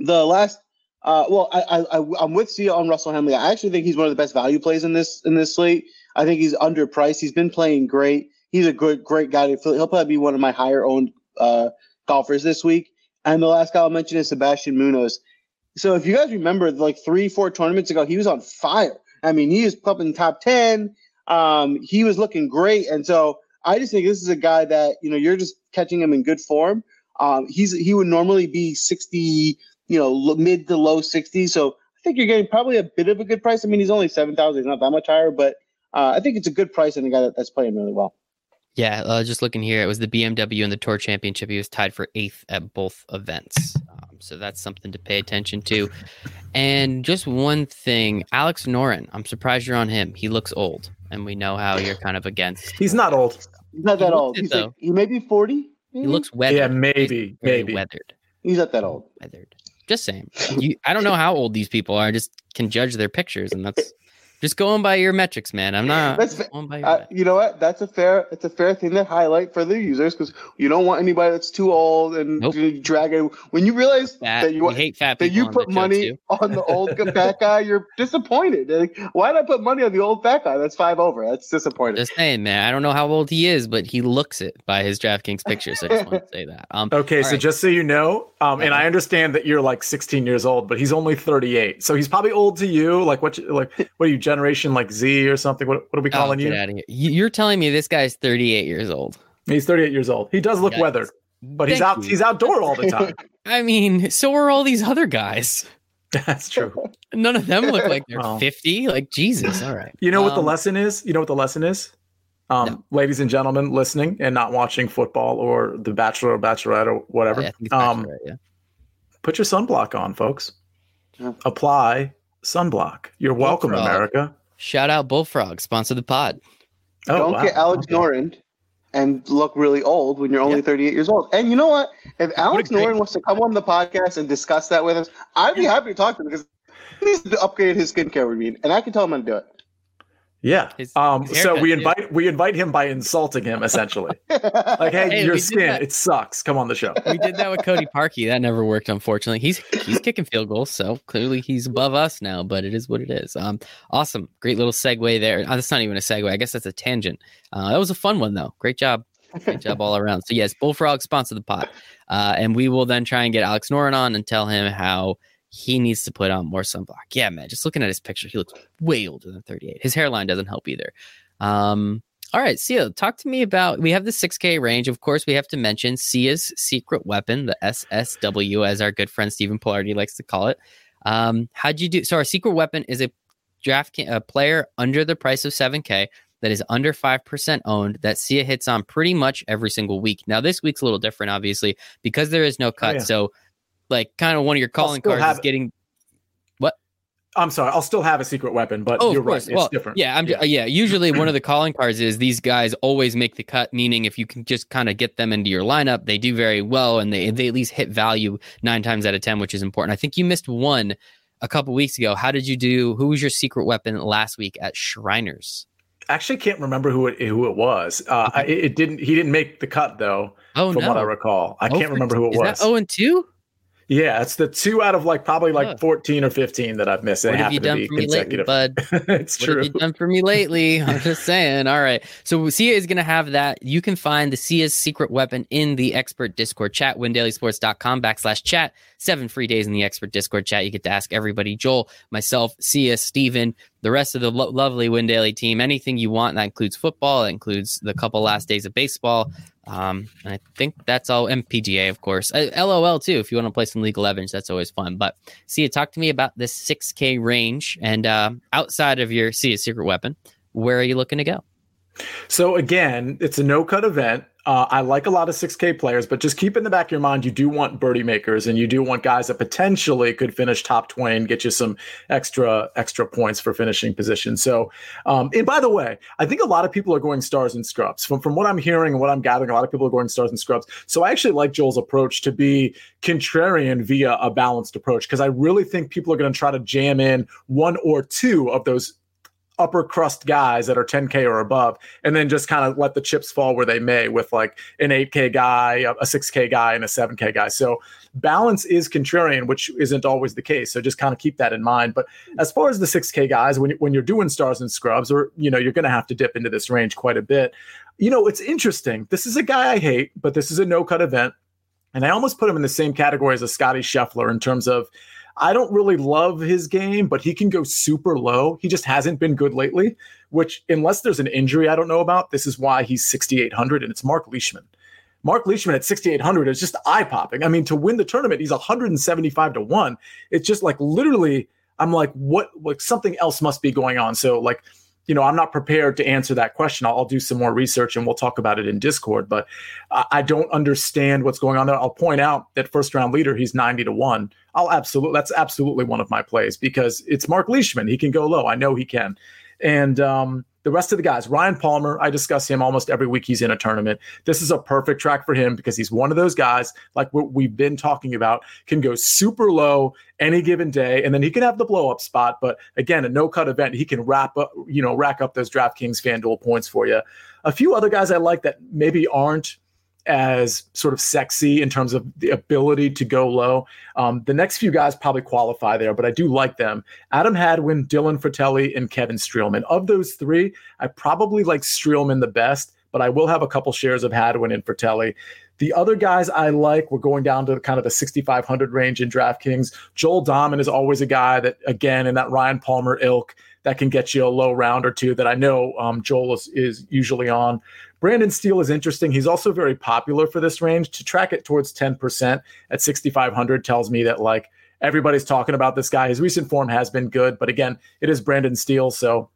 The last, uh, well, I, I I'm with Sia on Russell Henley. I actually think he's one of the best value plays in this in this slate. I think he's underpriced. He's been playing great he's a good, great guy. He'll probably be one of my higher owned uh, golfers this week. And the last guy I'll mention is Sebastian Munoz. So if you guys remember, like three, four tournaments ago, he was on fire. I mean, he was up in top ten. Um, he was looking great, and so I just think this is a guy that you know you're just catching him in good form. Um, he's he would normally be sixty, you know, mid to low sixties. So I think you're getting probably a bit of a good price. I mean, he's only seven thousand; he's not that much higher, but uh, I think it's a good price and a guy that, that's playing really well. Yeah, uh, just looking here, it was the BMW and the Tour Championship. He was tied for eighth at both events. Um, so that's something to pay attention to. And just one thing, Alex Noren, I'm surprised you're on him. He looks old, and we know how you're kind of against. He's not old. He's not that he old. He's like, he may be 40. He looks weathered. Yeah, maybe, maybe weathered. He's not that old. Weathered. Just saying. You, I don't know how old these people are. I just can judge their pictures, and that's just going by your metrics, man. I'm not. That's going by uh, you know what? That's a fair. It's a fair thing to highlight for the users because you don't want anybody that's too old and nope. dragging. When you realize fat. that you hate fat that you put money on the old fat guy, you're disappointed. Like, why did I put money on the old fat guy? That's five over. That's disappointing. Just saying, man. I don't know how old he is, but he looks it by his DraftKings pictures. So I just want to say that. Um, okay, so right. just so you know, um, and I understand that you're like 16 years old, but he's only 38, so he's probably old to you. Like what? Like what are you? Generation like Z or something? What, what are we oh, calling oh, you? Out of here. You're telling me this guy's 38 years old. He's 38 years old. He does look weathered, but Thank he's out. You. He's outdoor all the time. I mean, so are all these other guys. That's true. None of them look like they're oh. 50. Like Jesus. All right. You know um, what the um, lesson is? You know what the lesson is? Um, no. ladies and gentlemen listening and not watching football or The Bachelor or Bachelorette or whatever. Oh, yeah, um, yeah. Put your sunblock on, folks. Yeah. Apply sunblock. You're welcome, America. Shout out Bullfrog, sponsor the pod. Oh, Don't wow. get Alex okay. Noren and look really old when you're only yeah. 38 years old. And you know what? If Alex Noren wants to come on the podcast and discuss that with us, I'd be happy to talk to him because he needs to upgrade his skincare routine, and I can tell him how to do it. Yeah. His, um. His so we invite we invite him by insulting him essentially. like, hey, hey your skin it sucks. Come on the show. We did that with Cody Parkey. That never worked, unfortunately. He's he's kicking field goals, so clearly he's above us now. But it is what it is. Um. Awesome. Great little segue there. Oh, that's not even a segue. I guess that's a tangent. Uh, that was a fun one though. Great job. Great job all around. So yes, Bullfrog sponsor the pot, uh, and we will then try and get Alex Noren on and tell him how he needs to put on more sunblock. Yeah, man. Just looking at his picture, he looks way older than 38. His hairline doesn't help either. Um, all right, Sia, talk to me about. We have the 6K range. Of course, we have to mention Sia's secret weapon, the SSW, as our good friend Stephen Polardi likes to call it. Um, how'd you do? So, our secret weapon is a draft a player under the price of 7K that is under 5% owned that Sia hits on pretty much every single week. Now, this week's a little different, obviously, because there is no cut. Oh, yeah. So like kind of one of your calling cards is getting what? I'm sorry, I'll still have a secret weapon, but oh, you're right. It's well, different. Yeah, I'm yeah. yeah. Usually one of the calling cards is these guys always make the cut, meaning if you can just kind of get them into your lineup, they do very well and they they at least hit value nine times out of ten, which is important. I think you missed one a couple weeks ago. How did you do? Who was your secret weapon last week at Shriners? Actually, can't remember who it who it was. Uh, okay. it, it, didn't. He didn't make the cut though. Oh from no. what I recall, I oh, can't remember who it was. Oh, and two. Yeah, it's the two out of like probably like 14 or 15 that I've missed. What have you done for me lately, bud? it's what true. Have you done for me lately? I'm just saying. All right. So Sia is going to have that. You can find the Sia's secret weapon in the expert Discord chat, windailysports.com backslash chat. Seven free days in the expert Discord chat. You get to ask everybody, Joel, myself, Sia, Steven, the rest of the lo- lovely Win Daily team, anything you want. That includes football. That includes the couple last days of baseball. Um, I think that's all MPGA, of course. Uh, LOL too, if you want to play some League of Legends, that's always fun. But Sia, talk to me about this 6K range and uh, outside of your Sia secret weapon, where are you looking to go? So again, it's a no cut event. Uh, I like a lot of 6K players, but just keep in the back of your mind, you do want birdie makers and you do want guys that potentially could finish top 20 and get you some extra extra points for finishing position. So, um, and by the way, I think a lot of people are going stars and scrubs. From from what I'm hearing and what I'm gathering, a lot of people are going stars and scrubs. So I actually like Joel's approach to be contrarian via a balanced approach because I really think people are going to try to jam in one or two of those upper crust guys that are 10k or above and then just kind of let the chips fall where they may with like an 8k guy a 6k guy and a 7k guy. So balance is contrarian which isn't always the case so just kind of keep that in mind. But as far as the 6k guys when, when you're doing stars and scrubs or you know you're going to have to dip into this range quite a bit. You know it's interesting. This is a guy i hate but this is a no cut event and i almost put him in the same category as a scotty scheffler in terms of I don't really love his game, but he can go super low. He just hasn't been good lately, which, unless there's an injury I don't know about, this is why he's 6,800 and it's Mark Leishman. Mark Leishman at 6,800 is just eye popping. I mean, to win the tournament, he's 175 to 1. It's just like literally, I'm like, what, like something else must be going on. So, like, you know, I'm not prepared to answer that question. I'll, I'll, do some more research and we'll talk about it in Discord. But I, I don't understand what's going on there. I'll point out that first round leader, he's 90 to one. I'll absolutely, that's absolutely one of my plays because it's Mark Leishman. He can go low. I know he can. And um, the rest of the guys, Ryan Palmer, I discuss him almost every week he's in a tournament. This is a perfect track for him because he's one of those guys, like what we've been talking about, can go super low any given day, and then he can have the blow up spot. But again, a no cut event, he can wrap up, you know, rack up those DraftKings FanDuel points for you. A few other guys I like that maybe aren't as sort of sexy in terms of the ability to go low. Um, the next few guys probably qualify there, but I do like them. Adam Hadwin, Dylan Frittelli, and Kevin Streelman. Of those three, I probably like Streelman the best, but I will have a couple shares of Hadwin and Frittelli. The other guys I like, we're going down to kind of the 6,500 range in DraftKings. Joel Dahmen is always a guy that, again, in that Ryan Palmer ilk, that can get you a low round or two that I know um, Joel is, is usually on. Brendan Steele is interesting. He's also very popular for this range. To track it towards 10% at 6,500 tells me that like everybody's talking about this guy. His recent form has been good, but again, it is Brendan Steele. So,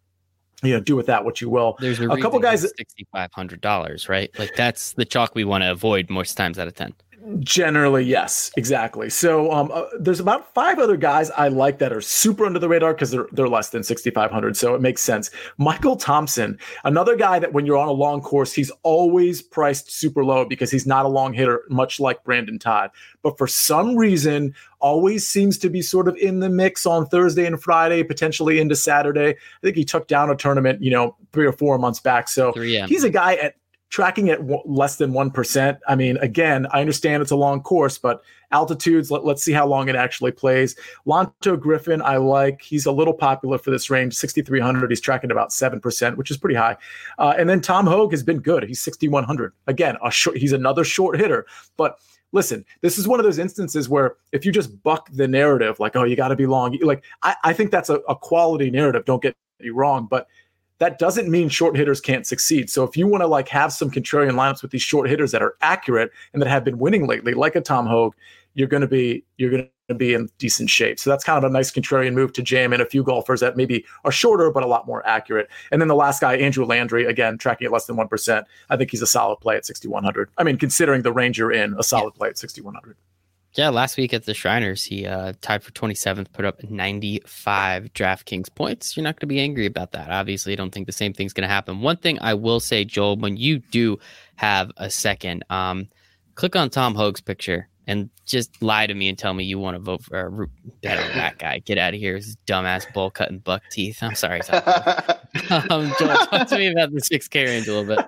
you know, do with that what you will. There's a, a couple guys, $6,500, right? Like that's the chalk we want to avoid most times out of 10. Generally, yes, exactly. So um, uh, there's about five other guys I like that are super under the radar because they're they're less than 6,500, so it makes sense. Michael Thompson, another guy that when you're on a long course, he's always priced super low because he's not a long hitter, much like Brendon Todd. But for some reason, always seems to be sort of in the mix on Thursday and Friday, potentially into Saturday. I think he took down a tournament, you know, three or four months back. So he's a guy at tracking at w- less than 1%. I mean, again, I understand it's a long course, but altitudes, let, us see how long it actually plays. Lanto Griffin, I like. He's a little popular for this range, 6,300. He's tracking about 7%, which is pretty high. Uh, and then Tom Hoge has been good. He's 6,100. Again, short, he's another short hitter. But listen, this is one of those instances where if you just buck the narrative, like, oh, you got to be long, like, I, I think that's a, a quality narrative. Don't get me wrong. But that doesn't mean short hitters can't succeed. So if you want to like have some contrarian lineups with these short hitters that are accurate and that have been winning lately, like a Tom Hoge, you're going to be you're going to be in decent shape. So that's kind of a nice contrarian move to jam in a few golfers that maybe are shorter but a lot more accurate. And then the last guy, Andrew Landry, again tracking at less than one percent. I think he's a solid play at 6100. I mean, considering the range you're in, a solid play at 6100. Yeah, last week at the Shriners, he uh, tied for 27th, put up 95 DraftKings points. You're not going to be angry about that. Obviously, I don't think the same thing's going to happen. One thing I will say, Joel, when you do have a second, um, click on Tom Hoge's picture and just lie to me and tell me you want to vote for uh, bet on that guy. Get out of here, his dumbass bull cutting buck teeth. I'm sorry. um, Joel, talk to me about the 6K range a little bit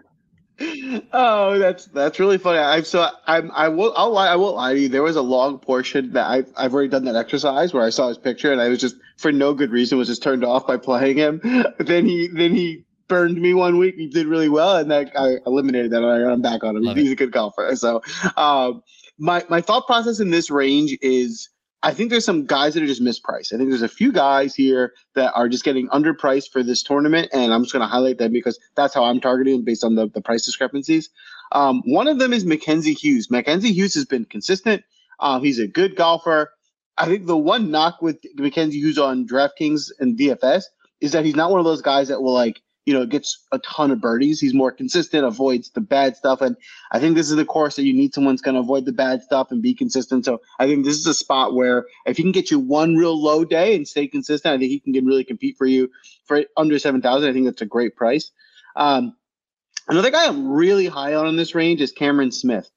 oh, that's that's really funny. I've so I'm I will I'll lie I won't lie to you. There was a long portion that I've I've already done that exercise where I saw his picture and I was just for no good reason was just turned off by playing him. then he then he burned me one week. He did really well, and that I eliminated that. And I'm back on him. Love He's it. a good golfer. So, um, my my thought process in this range is I think there's some guys that are just mispriced. I think there's a few guys here that are just getting underpriced for this tournament, and I'm just going to highlight them because that's how I'm targeting based on the, the price discrepancies. Um, one of them is Mackenzie Hughes. Mackenzie Hughes has been consistent. Uh, he's a good golfer. I think the one knock with Mackenzie Hughes on DraftKings and DFS is that he's not one of those guys that will like you know, gets a ton of birdies. He's more consistent, avoids the bad stuff. And I think this is the course that you need someone's going to avoid the bad stuff and be consistent. So I think this is a spot where if he can get you one real low day and stay consistent, I think he can really compete for you for under 7,000. I think that's a great price. Um, another guy I'm really high on in this range is Cameron Smith.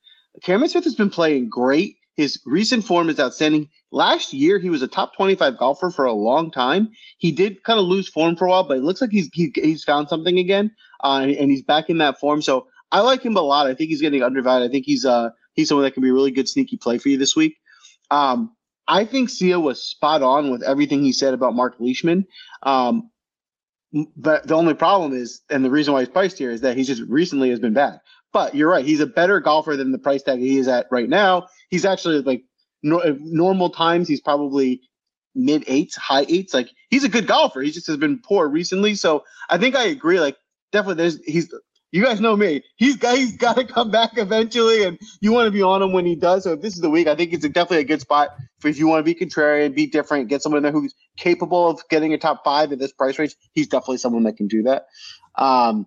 Cameron Smith has been playing great. His recent form is outstanding. Last year, he was a top 25 golfer for a long time. He did kind of lose form for a while, but it looks like he's he, he's found something again, uh, and, he's back in that form. So I like him a lot. I think he's getting undervalued. I think he's uh he's someone that can be a really good sneaky play for you this week. Um, I think Sia was spot on with everything he said about Mark Leishman. Um, but the only problem is, and the reason why he's priced here is that he just recently has been bad. But you're right; he's a better golfer than the price tag he is at right now he's actually like no, uh, normal times he's probably mid eights, high eights. Like he's a good golfer. He just has been poor recently. So I think I agree. Like definitely, there's he's. You guys know me. He's got he's got to come back eventually, and you want to be on him when he does. So if this is the week, I think it's definitely a good spot for if you want to be contrarian, be different, get someone there who's capable of getting a top five at this price range. He's definitely someone that can do that. Um,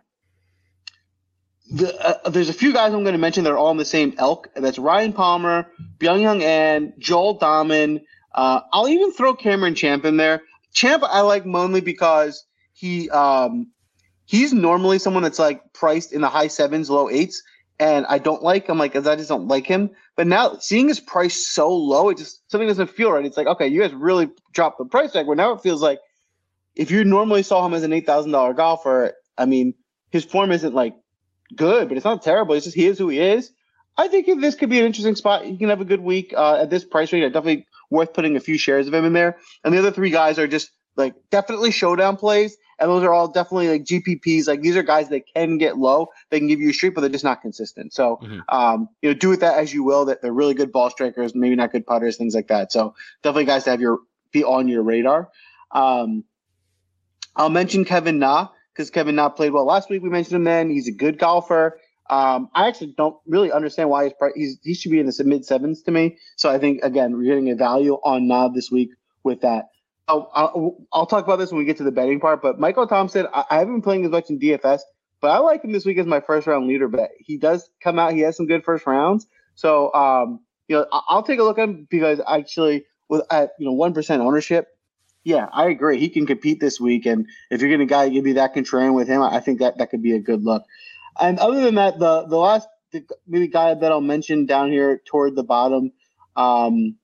the, uh, there's a few guys I'm going to mention that are all in the same elk. That's Ryan Palmer, Byeong Hun An, Joel Dahmen. Uh, I'll even throw Cameron Champ in there. Champ I like mainly because he um, he's normally someone that's like priced in the high sevens, low eights, and I don't like him. Like, I just don't like him. But now seeing his price so low, it just something doesn't feel right. It's like, okay, you guys really dropped the price tag. Where now it feels like if you normally saw him as an eight thousand dollar golfer, I mean, his form isn't like good, but it's not terrible. It's just he is who he is. I think if this could be an interesting spot. He can have a good week uh, at this price range. Definitely worth putting a few shares of him in there. And the other three guys are just like definitely showdown plays, and those are all definitely like GPPs. Like these are guys that can get low. They can give you a streak, but they're just not consistent. So mm-hmm. um, you know, do with that as you will. That they're really good ball strikers, maybe not good putters, things like that. So definitely guys to have your be on your radar. Um, I'll mention Kevin Na because Kevin Na played well last week. We mentioned him then. He's a good golfer. Um, I actually don't really understand why he's, he's he should be in the mid sevens to me. So I think again we're getting a value on Na this week with that. I'll, I'll, talk about this when we get to the betting part. But Michael Thompson, I, I, haven't been playing as much in DFS, but I like him this week as my first round leader bet. He does come out. He has some good first rounds. So um, you know I'll take a look at him because actually with at you know one percent ownership, yeah, I agree. He can compete this week, and if you're going to guy give me that contrarian with him, I think that that could be a good look. And other than that, the the last the, maybe guy that I'll mention down here toward the bottom, um,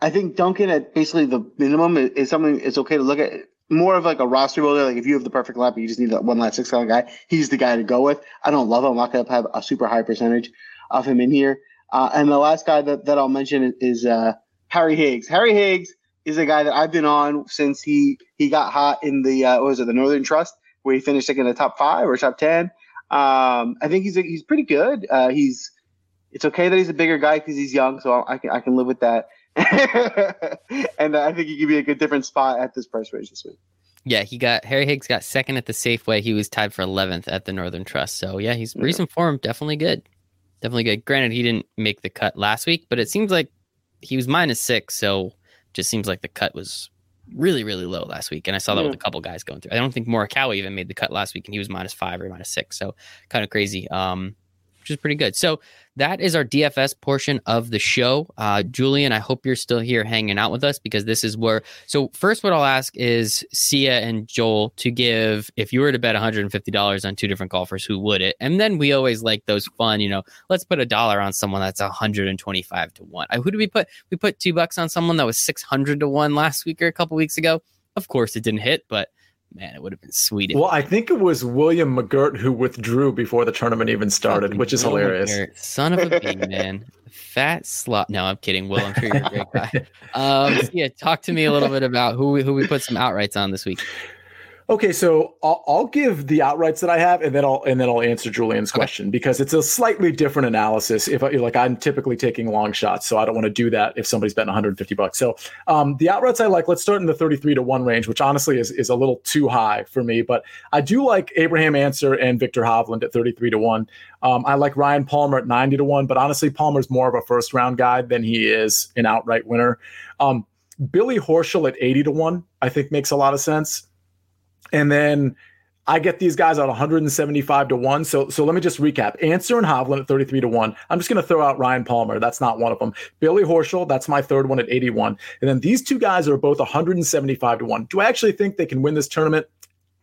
I think Duncan at basically the minimum is, something it's okay to look at. More of like a roster builder. Like if you have the perfect lap, you just need that one last six guy. He's the guy to go with. I don't love him. I'm not going to have a super high percentage of him in here. Uh, and the last guy that, that I'll mention is, uh, Harry Higgs. Harry Higgs is a guy that I've been on since he he got hot in the uh, was it the Northern Trust where he finished like in the top five or top ten. Um, I think he's he's pretty good. Uh, he's it's okay that he's a bigger guy because he's young, so I can I can live with that. and I think he could be a good different spot at this price range this week. Yeah, he got Harry Higgs got second at the Safeway. He was tied for 11th at the Northern Trust. So yeah, he's yeah. recent form definitely good, definitely good. Granted, he didn't make the cut last week, but it seems like he was minus six. So just seems like the cut was really, really low last week. And I saw that yeah. with a couple guys going through. I don't think Morikawa even made the cut last week, and he was minus five or minus six. So kind of crazy. Um, which is pretty good. So that is our DFS portion of the show. Uh, Julian, I hope you're still here hanging out with us because this is where. So first, what I'll ask is Sia and Joel to give if you were to bet 150 dollars on two different golfers, who would it? And then we always like those fun, you know, let's put a dollar on someone that's 125 to one. I who did we put? We put two bucks on someone that was 600 to one last week or a couple weeks ago. Of course, it didn't hit, but man, it would have been sweet. Well, I think it was William McGirt who withdrew before the tournament even started, which is hilarious. McGirt, son of a big man, fat slot. No, I'm kidding. Will, I'm sure you're a great guy. Um, so yeah, talk to me a little bit about who we, who we put some outrights on this week. Okay, so I'll, I'll, give the outrights that I have, and then I'll and then I'll answer Julian's okay. question because it's a slightly different analysis. If I, like I'm typically taking long shots, so I don't want to do that if somebody's betting 150 bucks. So um, the outrights I like. Let's start in the 33 to one range, which honestly is is a little too high for me, but I do like Abraham Ancer and Viktor Hovland at 33 to one. Um, I like Ryan Palmer at 90 to one, but honestly, Palmer's more of a first round guy than he is an outright winner. Um, Billy Horschel at 80 to one, I think makes a lot of sense. And then I get these guys at 175 to 1. So so let me just recap. Ancer and Hovland at 33 to 1. I'm just going to throw out Ryan Palmer. That's not one of them. Billy Horschel, that's my third one at 81. And then these two guys are both 175 to 1. Do I actually think they can win this tournament?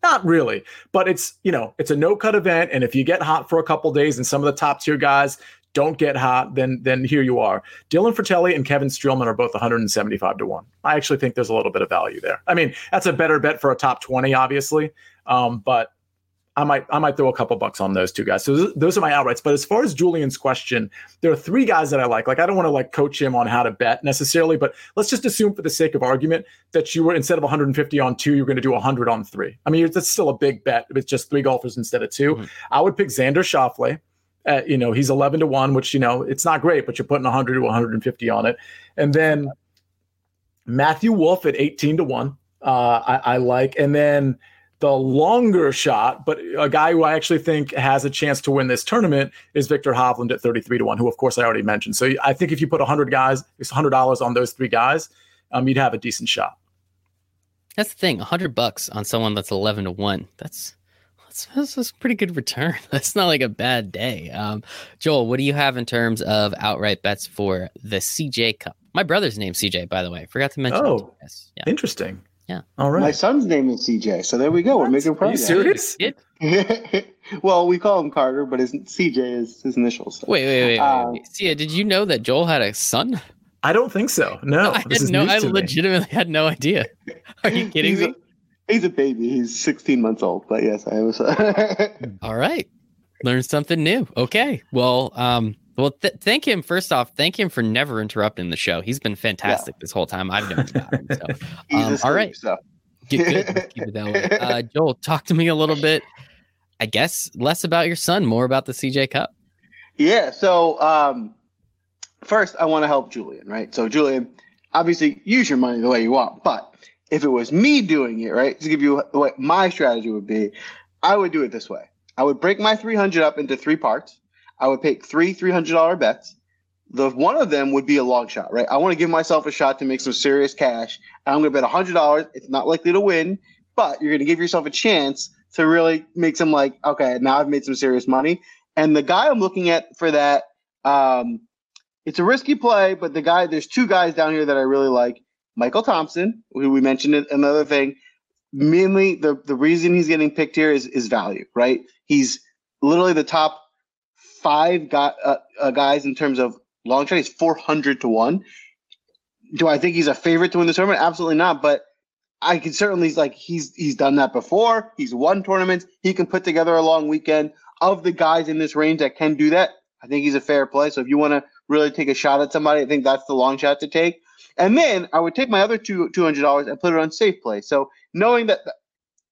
Not really, but it's you know it's a no cut event, and if you get hot for a couple days, and some of the top tier guys don't get hot, then then here you are. Dylan Frittelli and Kevin Streelman are both 175 to one. I actually think there's a little bit of value there. I mean, that's a better bet for a top 20, obviously, um, but I might I might throw a couple bucks on those two guys. So those are my outrights. But as far as Julian's question, there are three guys that I like. Like I don't want to like coach him on how to bet necessarily, but let's just assume for the sake of argument that you were instead of 150 on two, you're going to do 100 on three. I mean, that's still a big bet. It's just three golfers instead of 2 mm-hmm. I would pick Xander Schauffele at, you know, he's 11 to 1, which, you know, it's not great, but you're putting 100 to 150 on it. And then Matthew Wolff at 18 to 1, uh, I, I like. And then the longer shot, but a guy who I actually think has a chance to win this tournament is Viktor Hovland at 33 to 1, who, of course, I already mentioned. So I think if you put 100 guys, it's $100 on those three guys, um, you'd have a decent shot. That's the thing 100 bucks on someone that's 11 to 1. That's that's, that's, a pretty good return. That's not like a bad day. Um, Joel, what do you have in terms of outright bets for the CJ Cup? My brother's name CJ, by the way. Forgot to mention. Oh, yeah. interesting. Yeah. All right. My son's name is CJ, so there we go. We're making progress. Are you serious? well, we call him Carter, but his CJ is his initials. So. Wait, wait, wait. Um, wait. Sia, did you know that Joel had a son? I don't think so. No, I, no, I legitimately me. had no idea. Are you kidding me? He's a baby. He's 16 months old. But yes, I was. All right. Learn something new. Okay. Well, um, well, th- thank him first off. Thank him for never interrupting the show. He's been fantastic yeah. this whole time I've known about him. So, um, all right, so. Get good. keep it that way. Uh, Joel, talk to me a little bit. I guess less about your son, more about the CJ Cup. Yeah. So, um, first, I want to help Julian. Right. So, Julian, obviously, use your money the way you want, but if it was me doing it, right, to give you what my strategy would be, I would do it this way. I would break my 300 up into three parts. I would pick three $300 bets. The one of them would be a long shot, right? I want to give myself a shot to make some serious cash. I'm going to bet $100. It's not likely to win, but you're going to give yourself a chance to really make some like, okay, now I've made some serious money. And the guy I'm looking at for that, um, it's a risky play, but the guy, there's two guys down here that I really like. Michael Thompson, who we mentioned another thing. Mainly, the the reason he's getting picked here is is value, right? He's literally the top five got, uh, uh, guys in terms of long shot. He's four hundred to one. Do I think he's a favorite to win the tournament? Absolutely not. But I can certainly like he's he's done that before. He's won tournaments. He can put together a long weekend. Of the guys in this range that can do that, I think he's a fair play. So if you want to really take a shot at somebody, I think that's the long shot to take. And then I would take my other two two hundred dollars and put it on safe play. So knowing that,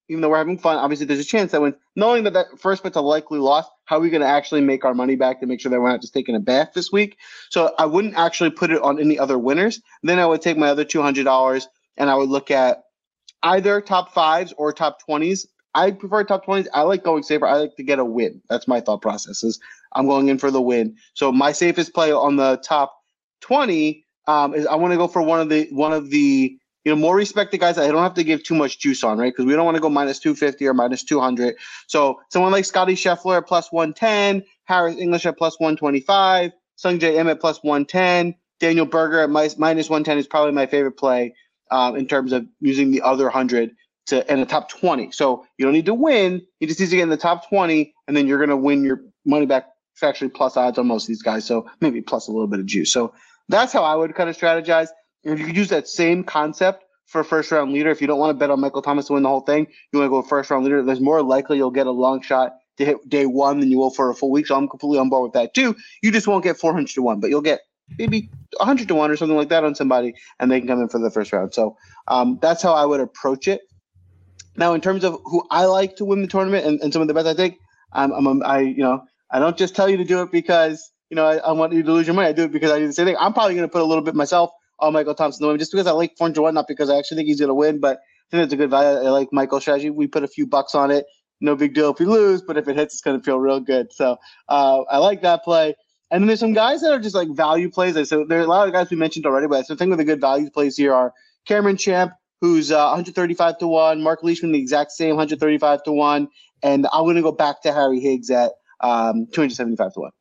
even though we're having fun, obviously there's a chance that when knowing that that first bet's a likely loss, how are we going to actually make our money back to make sure that we're not just taking a bath this week? So I wouldn't actually put it on any other winners. Then I would take my other two hundred dollars and I would look at either top fives or top twenties. I prefer top 20s. I like going safer. I like to get a win. That's my thought process. Is I'm going in for the win. So my safest play on the top 20 um, is I want to go for one of the one of the you know more respected guys. I don't have to give too much juice on, right? Because we don't want to go minus two fifty or minus two hundred. So someone like Scotty Scheffler at plus one ten Harris English at plus 125, Sungjae Im at plus 110, Daniel Berger at minus 110 is probably my favorite play um, in terms of using the other 100 to in the top 20. So you don't need to win. You just need to get in the top 20, and then you're going to win your money back. It's actually plus odds on most of these guys. So maybe plus a little bit of juice. So that's how I would kind of strategize. And if you could use that same concept for first round leader, if you don't want to bet on Michael Thomas to win the whole thing, you want to go first round leader, there's more likely you'll get a long shot to hit day one than you will for a full week. So I'm completely on board with that too. You just won't get 400 to one, but you'll get maybe 100 to one or something like that on somebody, and they can come in for the first round. So um, that's how I would approach it. Now, in terms of who I like to win the tournament and, and some of the bets I take, I'm, I'm, I, you know, I don't just tell you to do it because you know I, I want you to lose your money. I do it because I do the same thing. I'm probably going to put a little bit myself on Michael Thompson to win just because I like 400 one, not because I actually think he's going to win, but I think it's a good value. I like Michael's strategy. We put a few bucks on it. No big deal if we lose, but if it hits, it's going to feel real good. So uh, I like that play. And then there's some guys that are just like value plays. So there are a lot of guys we mentioned already, but the thing with the good value plays here are Cameron Champ, who's uh, 135 to one, Mark Leishman the exact same 135 to one, and I'm going to go back to Harry Higgs at um, 275 to one.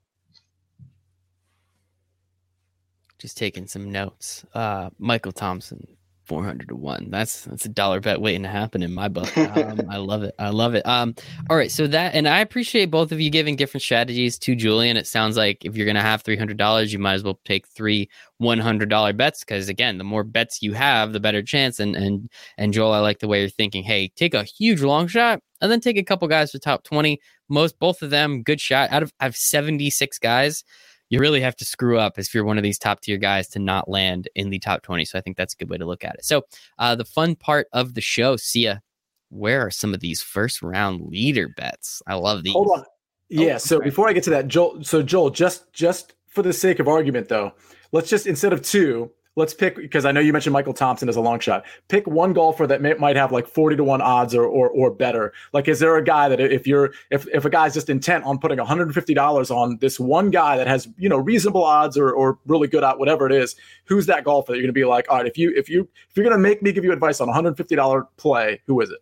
Just taking some notes. Uh, Michael Thompson, 400 to 1 that's that's a dollar bet waiting to happen in my book. Um, i love it. I love it. Um all right so that and i appreciate both of you giving different strategies to julian. It sounds like if you're gonna have $300 you might as well take three $100 bets because again the more bets you have the better chance. And and and joel i like the way you're thinking. Hey take a huge long shot and then take a couple guys for top 20 most both of them good shot. Out of i have 76 guys you really have to screw up if you're one of these top tier guys to not land in the top 20. So I think that's a good way to look at it. So uh, the fun part of the show, Sia, where are some of these first round leader bets? I love these. Hold on. Yeah. Oh, so right. before I get to that, Joel, so Joel, just just for the sake of argument though, let's just instead of two, let's pick because I know you mentioned Michael Thompson as a long shot. Pick one golfer that may, might have like 40 to 1 odds or, or or better. Like is there a guy that if you're if if a guy's just intent on putting $150 on this one guy that has, you know, reasonable odds or or really good at whatever it is, who's that golfer that you're going to be like, "All right, if you if you if you're going to make me give you advice on $150 play, who is it?"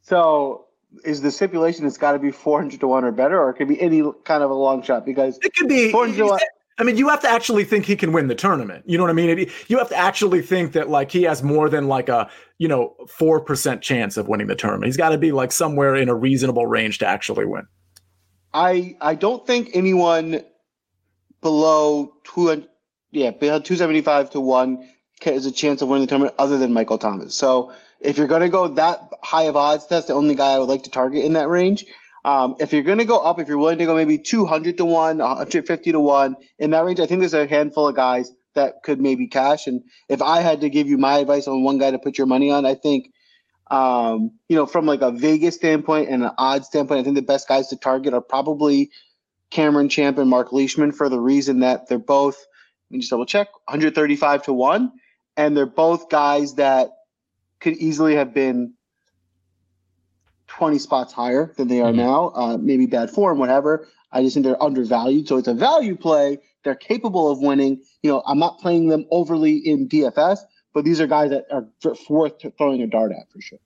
So, is the stipulation it's got to be 400 to 1 or better or it could be any kind of a long shot because it could be 400 to 1 I mean, you have to actually think he can win the tournament. You know what I mean? You have to actually think that like he has more than like a you know four percent chance of winning the tournament. He's got to be like somewhere in a reasonable range to actually win. I I don't think anyone below two yeah below two seventy five to one has a chance of winning the tournament other than Michael Thomas. So if you're going to go that high of odds, that's the only guy I would like to target in that range. Um, if you're going to go up, if you're willing to go maybe 200 to 1, 150 to 1, in that range, I think there's a handful of guys that could maybe cash. And if I had to give you my advice on one guy to put your money on, I think, um, you know, from like a Vegas standpoint and an odds standpoint, I think the best guys to target are probably Cameron Champ and Mark Leishman for the reason that they're both, let me just double check, 135 to 1. And they're both guys that could easily have been 20 spots higher than they are mm-hmm. now. Uh, maybe bad form, whatever. I just think they're undervalued. So it's a value play. They're capable of winning. You know, I'm not playing them overly in DFS, but these are guys that are worth throwing a dart at for sure.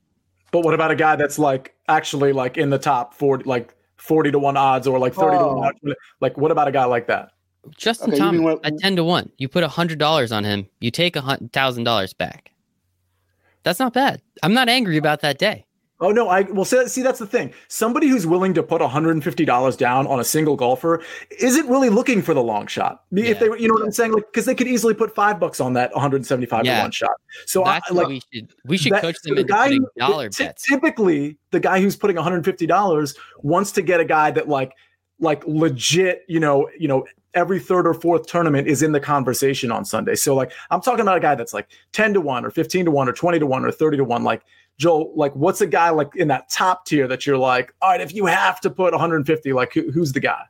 But what about a guy that's like actually like in the top 40, like 40 to 1 odds or like 30 oh. to 1 odds? Like, what about a guy like that? Justin okay, Thomas what, at 10 to 1. You put $100 on him, you take a $1,000 back. That's not bad. I'm not angry about that day. Oh no, I will see, see that's the thing. Somebody who's willing to put $150 down on a single golfer isn't really looking for the long shot. Yeah. If they you know what I'm saying? Like because they could easily put 5 bucks on that 175 yeah. to one shot. So that's I, like we should we should that, coach them the into guy putting dollar t- bets. Typically, the guy who's putting $150 wants to get a guy that like like legit, you know, you know, every third or fourth tournament is in the conversation on Sunday. So like I'm talking about a guy that's like 10 to 1 or 15 to 1 or 20 to 1 or 30 to 1 like Joel, like what's a guy like in that top tier that you're like, all right, if you have to put 150, like who, who's the guy?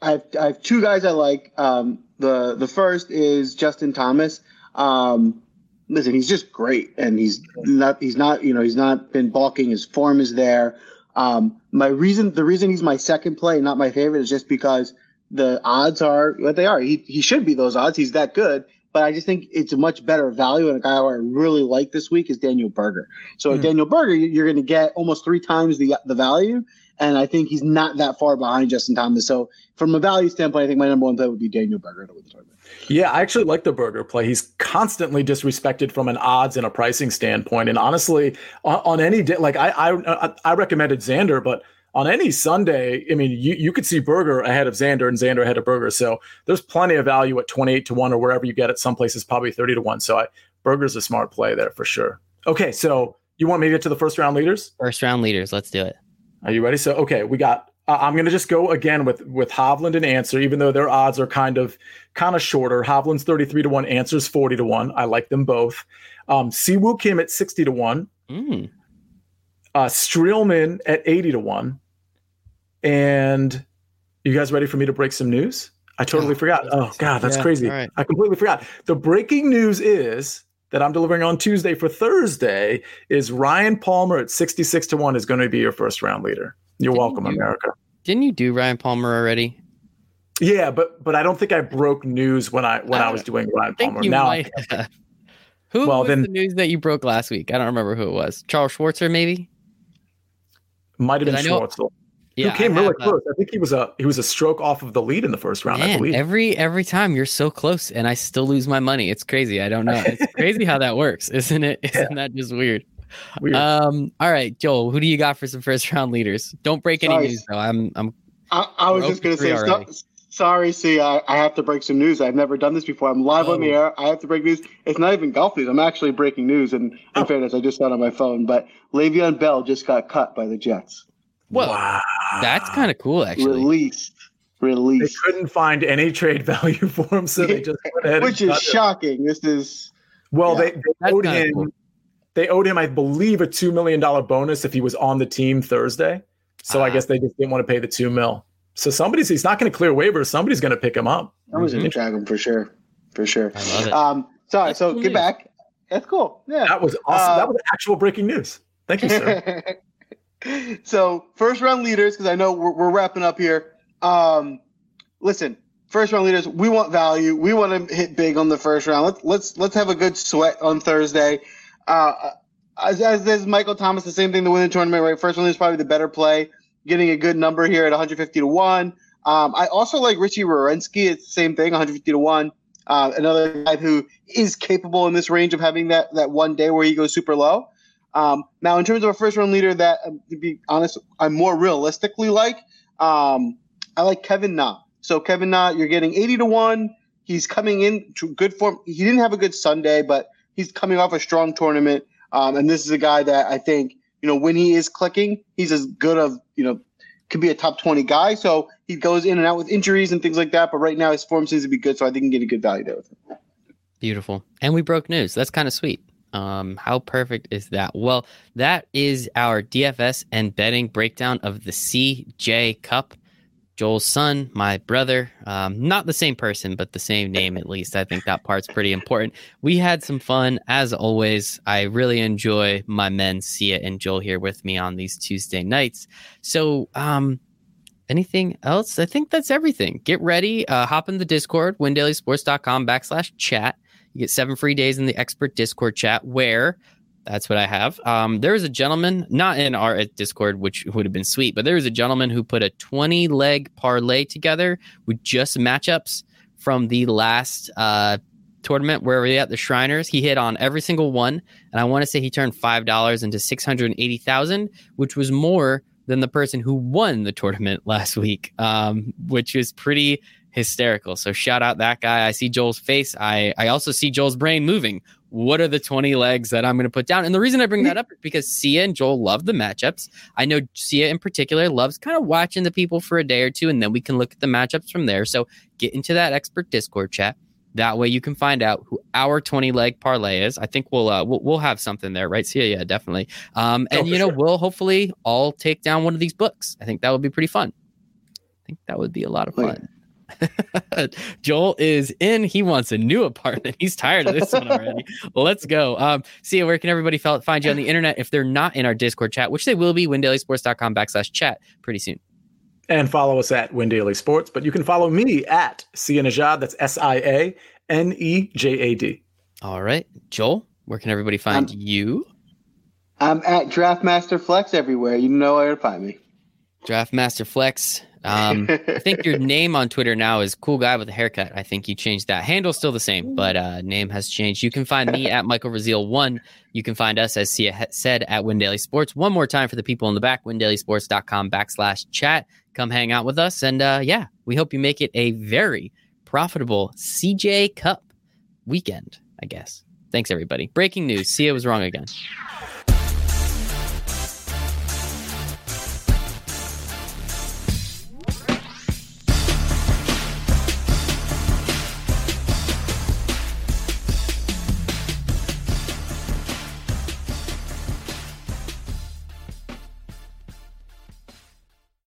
I have, I have two guys I like. Um, the the first is Justin Thomas. Um, listen, he's just great, and he's not he's not you know he's not been balking. His form is there. Um, my reason the reason he's my second play, not my favorite, is just because the odds are what they are. He he should be those odds. He's that good, but I just think it's a much better value. And a guy who I really like this week is Daniel Berger. So mm. Daniel Berger, you're going to get almost three times the the value. and I think he's not that far behind Justin Thomas. So from a value standpoint, I think my number one play would be Daniel Berger to win the tournament. Yeah, I actually like the Berger play. He's constantly disrespected from an odds and a pricing standpoint. And honestly, on, on any day, like I, I, I recommended Xander, but on any Sunday, I mean, you, you could see Berger ahead of Xander and Xander ahead of Berger. So there's plenty of value at 28 to 1 or wherever you get it. Some places probably 30 to 1. So I, Berger's a smart play there for sure. Okay, so you want me to get to the first round leaders? First round leaders. Let's do it. Are you ready? So okay, we got. Uh, I'm going to just go again with with Hovland and Ancer, even though their odds are kind of kind of shorter. Hovland's 33 to one, Ancer's 40 to one. I like them both. Um, Siwoo Kim at 60 to one. Mm. Uh, Streelman at 80 to one. And you guys ready for me to break some news? I totally Oh, forgot. Oh God, that's yeah, crazy. right. I completely forgot. The breaking news is that I'm delivering on Tuesday for Thursday is Ryan Palmer at 66 to 1 is going to be your first round leader. You're Didn't welcome, you- America. Didn't you do Ryan Palmer already? Yeah, but but I don't think I broke news when I when I, I was doing Ryan Palmer. Now might. Who Well, was then- the news that you broke last week? I don't remember who it was. Charles Schwartzel, maybe. might have been Schwartzel. Yeah, who came I really have, close. I think he was a he was a stroke off of the lead in the first round, I believe. every every time you're so close, and I still lose my money. It's crazy. I don't know. It's crazy how that works, isn't it? Isn't that just weird? Weird. Um. All right, Joel. Who do you got for some first round leaders? Don't break any news though. I'm. I'm. I, I was just going to say, for so, sorry, see, I, I have to break some news. I've never done this before. I'm live on the Oh. air. I have to break news. It's not even golf news. I'm actually breaking news. And in Oh. fairness, I just saw it on my phone. But Le'Veon Bell just got cut by the Jets. Whoa, wow. that's kind of cool, actually. Released. Released. They Released. couldn't find any trade value for him, so they just went ahead Which and is cut him. shocking. This is. Well, Yeah. they, they owed him. cool. They owed him, I believe, a two million dollar bonus if he was on the team Thursday. So I Ah. guess they just didn't want to pay the two mil. So somebody's he's not going to clear waivers. Somebody's going to pick him up. I was going to drag him for sure. For sure. I love it. Um, sorry. That's so cool get news. back. That's cool. Yeah. That was awesome. Uh, that was actual breaking news. Thank you, sir. so first round leaders, because I know we're, we're wrapping up here. Um, listen, first round leaders, we want value. We want to hit big on the first round. Let's let's let's have a good sweat on Thursday. Uh, as as Michael Thomas, the same thing the tournament, right? First round is probably the better play. Getting a good number here at 150 to one. Um, I also like Richy Werenski. It's the same thing, 150 to one. Uh, another guy who is capable in this range of having that that one day where he goes super low. Um, now, in terms of a first round leader that, um, to be honest, I'm more realistically like, um, I like Kevin Na. So Kevin Na, you're getting 80 to one. He's coming in to good form. He didn't have a good Sunday, but he's coming off a strong tournament. Um, and this is a guy that I think, you know, when he is clicking, he's as good of, you know, could be a top 20 guy. So he goes in and out with injuries and things like that. But right now his form seems to be good. So I think you can get a good value there with him. Beautiful. And we broke news. That's kind of sweet. Um, how perfect is that? Well, that is our DFS and betting breakdown of the CJ Cup. Joel's son, my brother, um, not the same person, but the same name at least. I think that part's pretty important. We had some fun as always. I really enjoy my men, Sia and Joel, here with me on these Tuesday nights. So, um, anything else? I think that's everything. Get ready. Uh, hop in the Discord, windailysports.com backslash chat. You get seven free days in the expert Discord chat where that's what I have. Um, there was a gentleman, not in our Discord, which would have been sweet, but there was a gentleman who put a 20 leg parlay together with just matchups from the last uh, tournament where we at the Shriners. He hit on every single one, and I want to say he turned five dollars into six hundred eighty thousand, which was more than the person who won the tournament last week, um, which is pretty hysterical. So shout out that guy. I see Joel's face. I I also see Joel's brain moving. What are the 20 legs that I'm going to put down? And the reason I bring that up is because Sia and Joel love the matchups. I know Sia in particular loves kind of watching the people for a day or two, and then we can look at the matchups from there. So get into that expert Discord chat. That way you can find out who our 20 leg parlay is. I think we'll uh, we'll, we'll have something there, right? Sia, yeah, definitely. Um, Oh, and for you know sure. we'll hopefully all take down one of these books. I think that would be pretty fun. I think that would be a lot of fun. Joel is in. He wants a new apartment. He's tired of this one already. Let's go. Um, see where can everybody find you on the internet if they're not in our Discord chat, which they will be, windailysports.com backslash chat pretty soon. and follow us at Win Daily Sports. But you can follow me at Sia Nejad. That's S I A N E J A D. All right. Joel, where can everybody find Um, you? I'm at Draftmaster Flex everywhere. You know where to find me. Draft Master Flex. Um, I think your name on Twitter now is Cool Guy with a Haircut. I think you changed that. Handle's still the same, but uh, name has changed. You can find me at Michael Rasile one. You can find us, as Sia said, at Win Daily Sports. One more time for the people in the back, windailysports.com backslash chat. Come hang out with us. And uh, yeah, we hope you make it a very profitable CJ Cup weekend, I guess. Thanks, everybody. Breaking news Sia was wrong again.